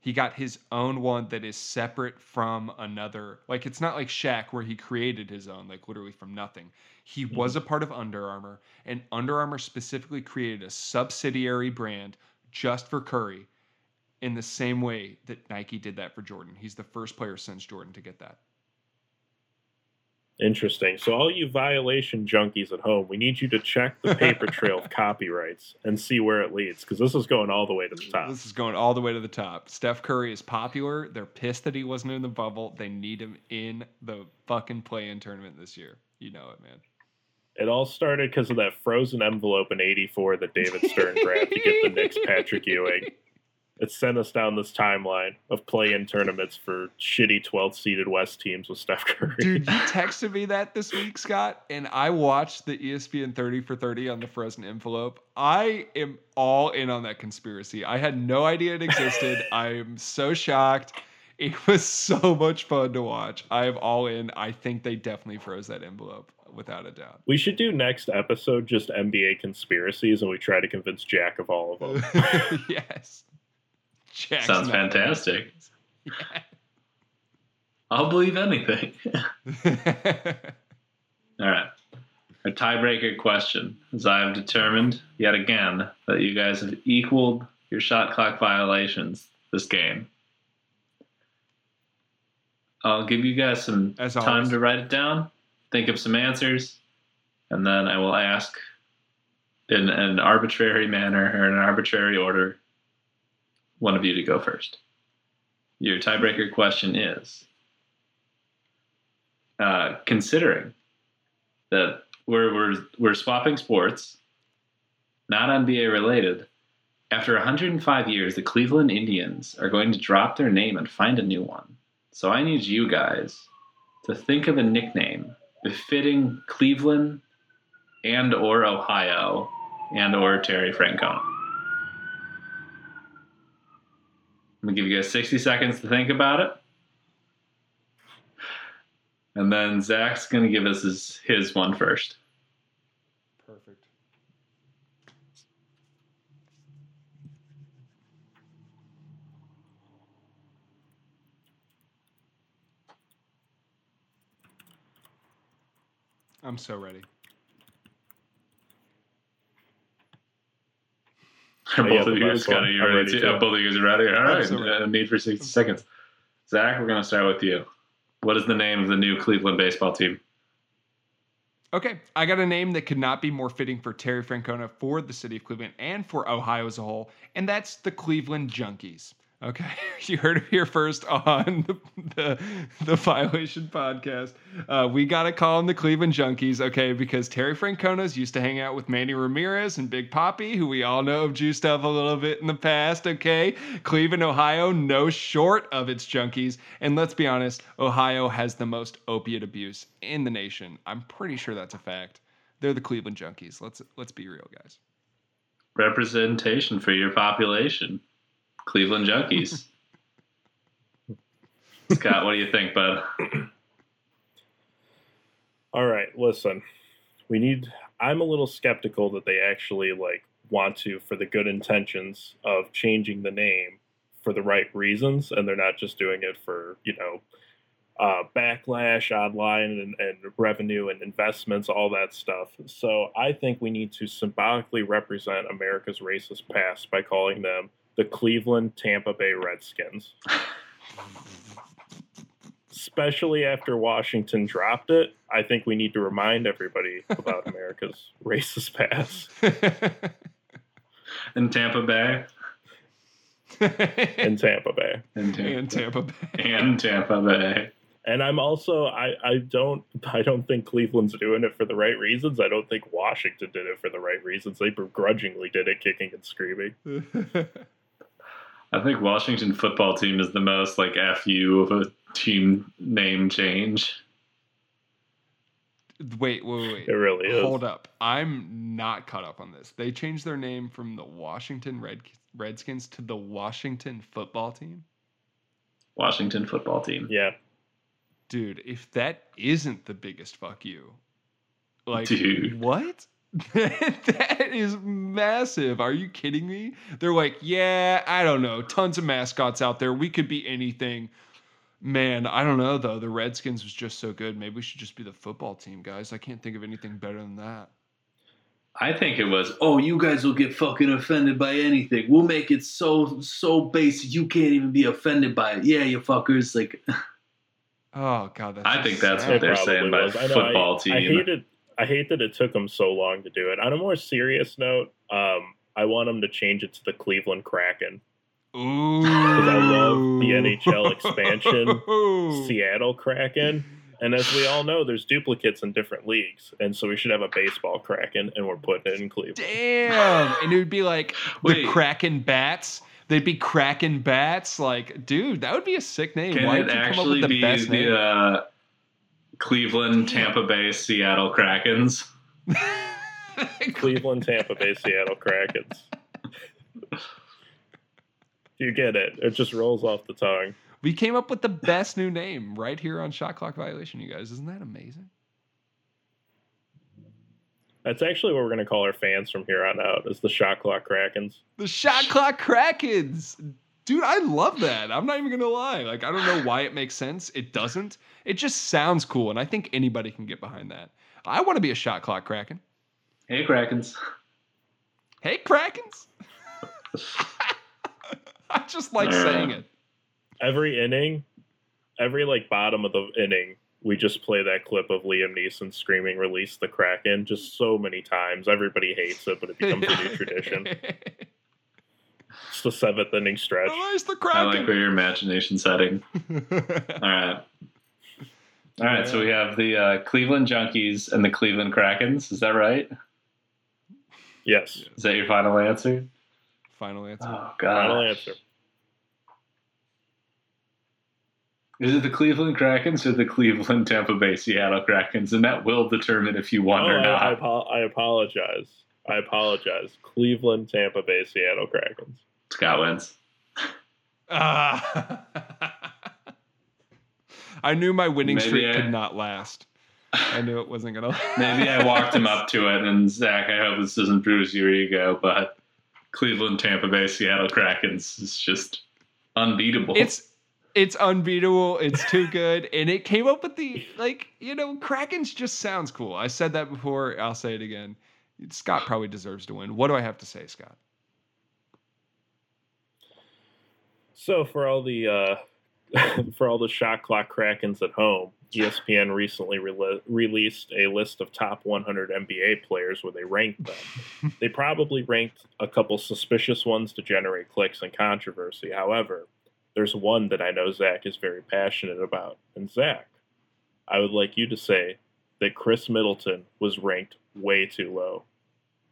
He got his own one that is separate from another. Like it's not like Shaq where he created his own, like literally from nothing. He was a part of Under Armour, and Under Armour specifically created a subsidiary brand just for Curry in the same way that Nike did that for Jordan. He's the first player since Jordan to get that. Interesting. So all you violation junkies at home, we need you to check the paper trail of copyrights and see where it leads, because this is going all the way to the top. This is going all the way to the top. Steph Curry is popular. They're pissed that he wasn't in the bubble. They need him in the fucking play-in tournament this year. You know it, man. It all started because of that frozen envelope in '84 that David Stern grabbed to get the Knicks Patrick Ewing. It sent us down this timeline of play-in tournaments for shitty 12th seeded West teams with Steph Curry. Dude, you texted me that this week, Scott, and I watched the ESPN 30 for 30 on the frozen envelope. I am all in on that conspiracy. I had no idea it existed. I am so shocked. It was so much fun to watch. I am all in. I think they definitely froze that envelope without a doubt. We should do next episode just NBA conspiracies, and we try to convince Jack of all of them. yes. Jack's Sounds not- fantastic. I'll believe anything. All right. A tiebreaker question, as I have determined yet again that you guys have equaled your shot clock violations this game. I'll give you guys some As time always. to write it down, think of some answers, and then I will ask in an arbitrary manner or in an arbitrary order one of you to go first. Your tiebreaker question is uh, considering that we're, we're, we're swapping sports, not NBA related. After 105 years, the Cleveland Indians are going to drop their name and find a new one. So I need you guys to think of a nickname befitting Cleveland and or Ohio and or Terry Francona. I'm gonna give you guys 60 seconds to think about it. And then Zach's gonna give us his, his one first. Perfect. I'm so ready. Are Oh, yeah, both of you last guys got one. it? You I'm ready ready too? too. Uh, both of you guys are ready? All right. Uh, need for 60 seconds. Zach, we're gonna start with you. What is the name of the new Cleveland baseball team? Okay, I got a name that could not be more fitting for Terry Francona for the city of Cleveland and for Ohio as a whole, and that's the Cleveland Junkies. Okay, you heard it here first on the the, the Violation podcast. Uh, we got to call them the Cleveland Junkies, okay, because Terry Francona's used to hang out with Manny Ramirez and Big Papi, who we all know have juiced up a little bit in the past, okay? Cleveland, Ohio, no short of its junkies. And let's be honest, Ohio has the most opiate abuse in the nation. I'm pretty sure that's a fact. They're the Cleveland Junkies. Let's let's be real, guys. Representation for your population. Cleveland Junkies. Scott, what do you think, bud? All right, listen. We need I'm a little skeptical that they actually like want to for the good intentions of changing the name for the right reasons and they're not just doing it for, you know, uh, backlash online and, and revenue and investments, all that stuff. So I think we need to symbolically represent America's racist past by calling them the Cleveland Tampa Bay Redskins. Especially after Washington dropped it, I think we need to remind everybody about America's racist past. In Tampa Bay? in Tampa Bay. In Tampa, and Tampa Bay. and Tampa Bay. And I'm also I, I don't I don't think Cleveland's doing it for the right reasons. I don't think Washington did it for the right reasons. They begrudgingly did it kicking and screaming. I think Washington football team is the most like FU of a team name change. wait, wait, wait. It really is. Hold up. I'm not caught up on this. They changed their name from the Washington Red Redskins to the Washington football team. Washington football team. Yeah. Dude, if that isn't the biggest fuck you, like, Dude. what? that is massive. Are you kidding me? They're like, yeah, I don't know. Tons of mascots out there. We could be anything. Man, I don't know though. The Redskins was just so good. Maybe we should just be the football team, guys. I can't think of anything better than that. I think it was, oh, you guys will get fucking offended by anything. We'll make it so so basic you can't even be offended by it. Yeah, you fuckers. Like Oh god, that's I just think that's what It they're probably saying by was. I know, football I, team. I hate it. I hate that it took them so long to do it. On a more serious note, um, I want them to change it to the Cleveland Kraken. Ooh. Because I love the NHL expansion. Seattle Kraken. And as we all know, there's duplicates in different leagues. And so we should have a baseball Kraken, and we're putting it in Cleveland. Damn. And it would be like the Wait. Kraken Bats. They'd be Kraken Bats. Like, dude, that would be a sick name. Can Why it did you come up actually with the be best name? uh, Cleveland, Tampa Bay, Seattle Krakens? Cleveland, Tampa Bay, Seattle Krakens. You get it. It just rolls off the tongue. we came up with the best new name right here on Shot Clock Violation, you guys. Isn't that amazing? That's actually what we're going to call our fans from here on out is the Shot Clock Krakens. The Shot Clock Krakens. Dude, I love that. I'm not even gonna lie. Like, I don't know why it makes sense. It doesn't. It just sounds cool, and I think anybody can get behind that. I want to be a shot clock kraken. Hey, Krakens. Hey, krakens. I just like saying it. Every inning, every like bottom of the inning, we just play that clip of Liam Neeson screaming "Release the Kraken" just so many times. Everybody hates it, but it becomes a new tradition. It's the seventh inning stretch. Release the I like kraken. where your imagination setting. All right. All right, so we have the uh, Cleveland Junkies and the Cleveland Krakens. Is that right? Yes, Is that your final answer? Final answer. Oh, God. final answer. Is it the Cleveland Krakens or the Cleveland Tampa Bay Seattle Krakens? And that will determine if you won Oh, or not. I, apo- I apologize. I apologize. Cleveland, Tampa Bay, Seattle Krakens. Scott wins. Ah. I knew my winning Maybe streak I- could not last. I knew it wasn't gonna. Maybe I walked him up to it, and Zach, I hope this doesn't bruise your ego, but Cleveland, Tampa Bay, Seattle Krakens is just unbeatable. It's it's unbeatable. It's too good, and it came up with the like you know Krakens just sounds cool. I said that before. I'll say it again. Scott probably deserves to win. What do I have to say, Scott? So for all the uh, for all the shot clock krakens at home, ESPN recently rele- released a list of top 100 NBA players where they ranked them. they probably ranked a couple suspicious ones to generate clicks and controversy. However, there's one that I know Zach is very passionate about. And Zach, I would like you to say that Khris Middleton was ranked way too low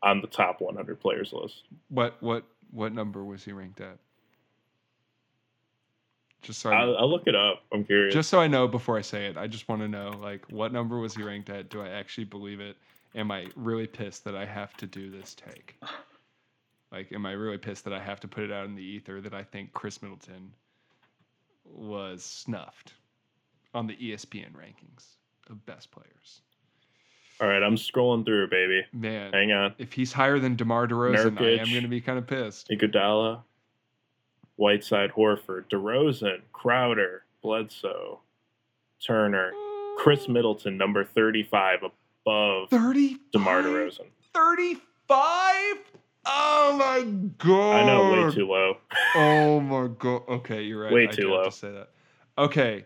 on the top 100 players list. What what what number was he ranked at? Just so I I'll, I'll look it up. I'm curious. just so I know before I say it, I just want to know like what number was he ranked at? Do I actually believe it? Am I really pissed that I have to do this take? Like, am I really pissed that I have to put it out in the ether that I think Khris Middleton was snuffed on the ESPN rankings of best players? All right, I'm scrolling through, baby. Man, Hang on. if he's higher than DeMar DeRozan, I am going to be kind of pissed. Iguodala, Whiteside, Horford, DeRozan, Crowder, Bledsoe, Turner, Khris Middleton, number 35, above 30 DeMar DeRozan. 35? Oh my god. I know, way too low. Oh my god. Okay, you're right. Way I too low. to say that. Okay.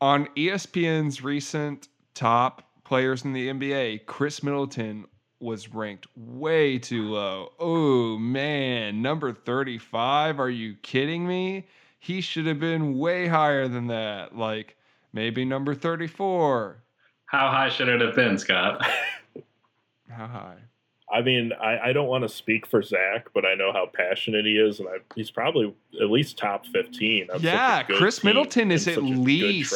On ESPN's recent top players in the NBA, Khris Middleton was ranked way too low. Oh man, number 35? Are you kidding me? He should have been way higher than that. Like maybe number 34. How high should it have been, Scott? How high? I mean, I, I don't want to speak for Zach, but I know how passionate he is, and I, he's probably at least top 15. on such a Yeah, Khris Middleton is at such a good least-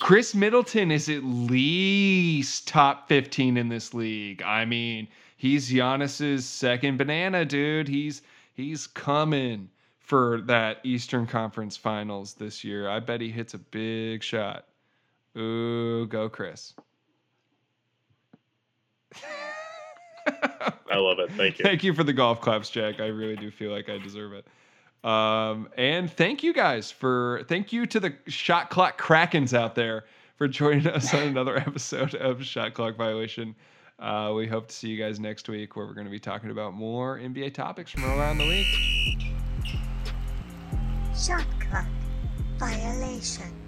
Khris Middleton is at least top 15 in this league. I mean, he's Giannis's second banana, dude. He's he's coming for that Eastern Conference Finals this year. I bet he hits a big shot. Ooh, go Khris. I love it. Thank you. Thank you for the golf claps, Jack. I really do feel like I deserve it. Um, and thank you guys for thank you to the shot clock krakens out there for joining us on another episode of Shot Clock Violation. Uh, we hope to see you guys next week where we're going to be talking about more NBA topics from around the league. Shot clock violation.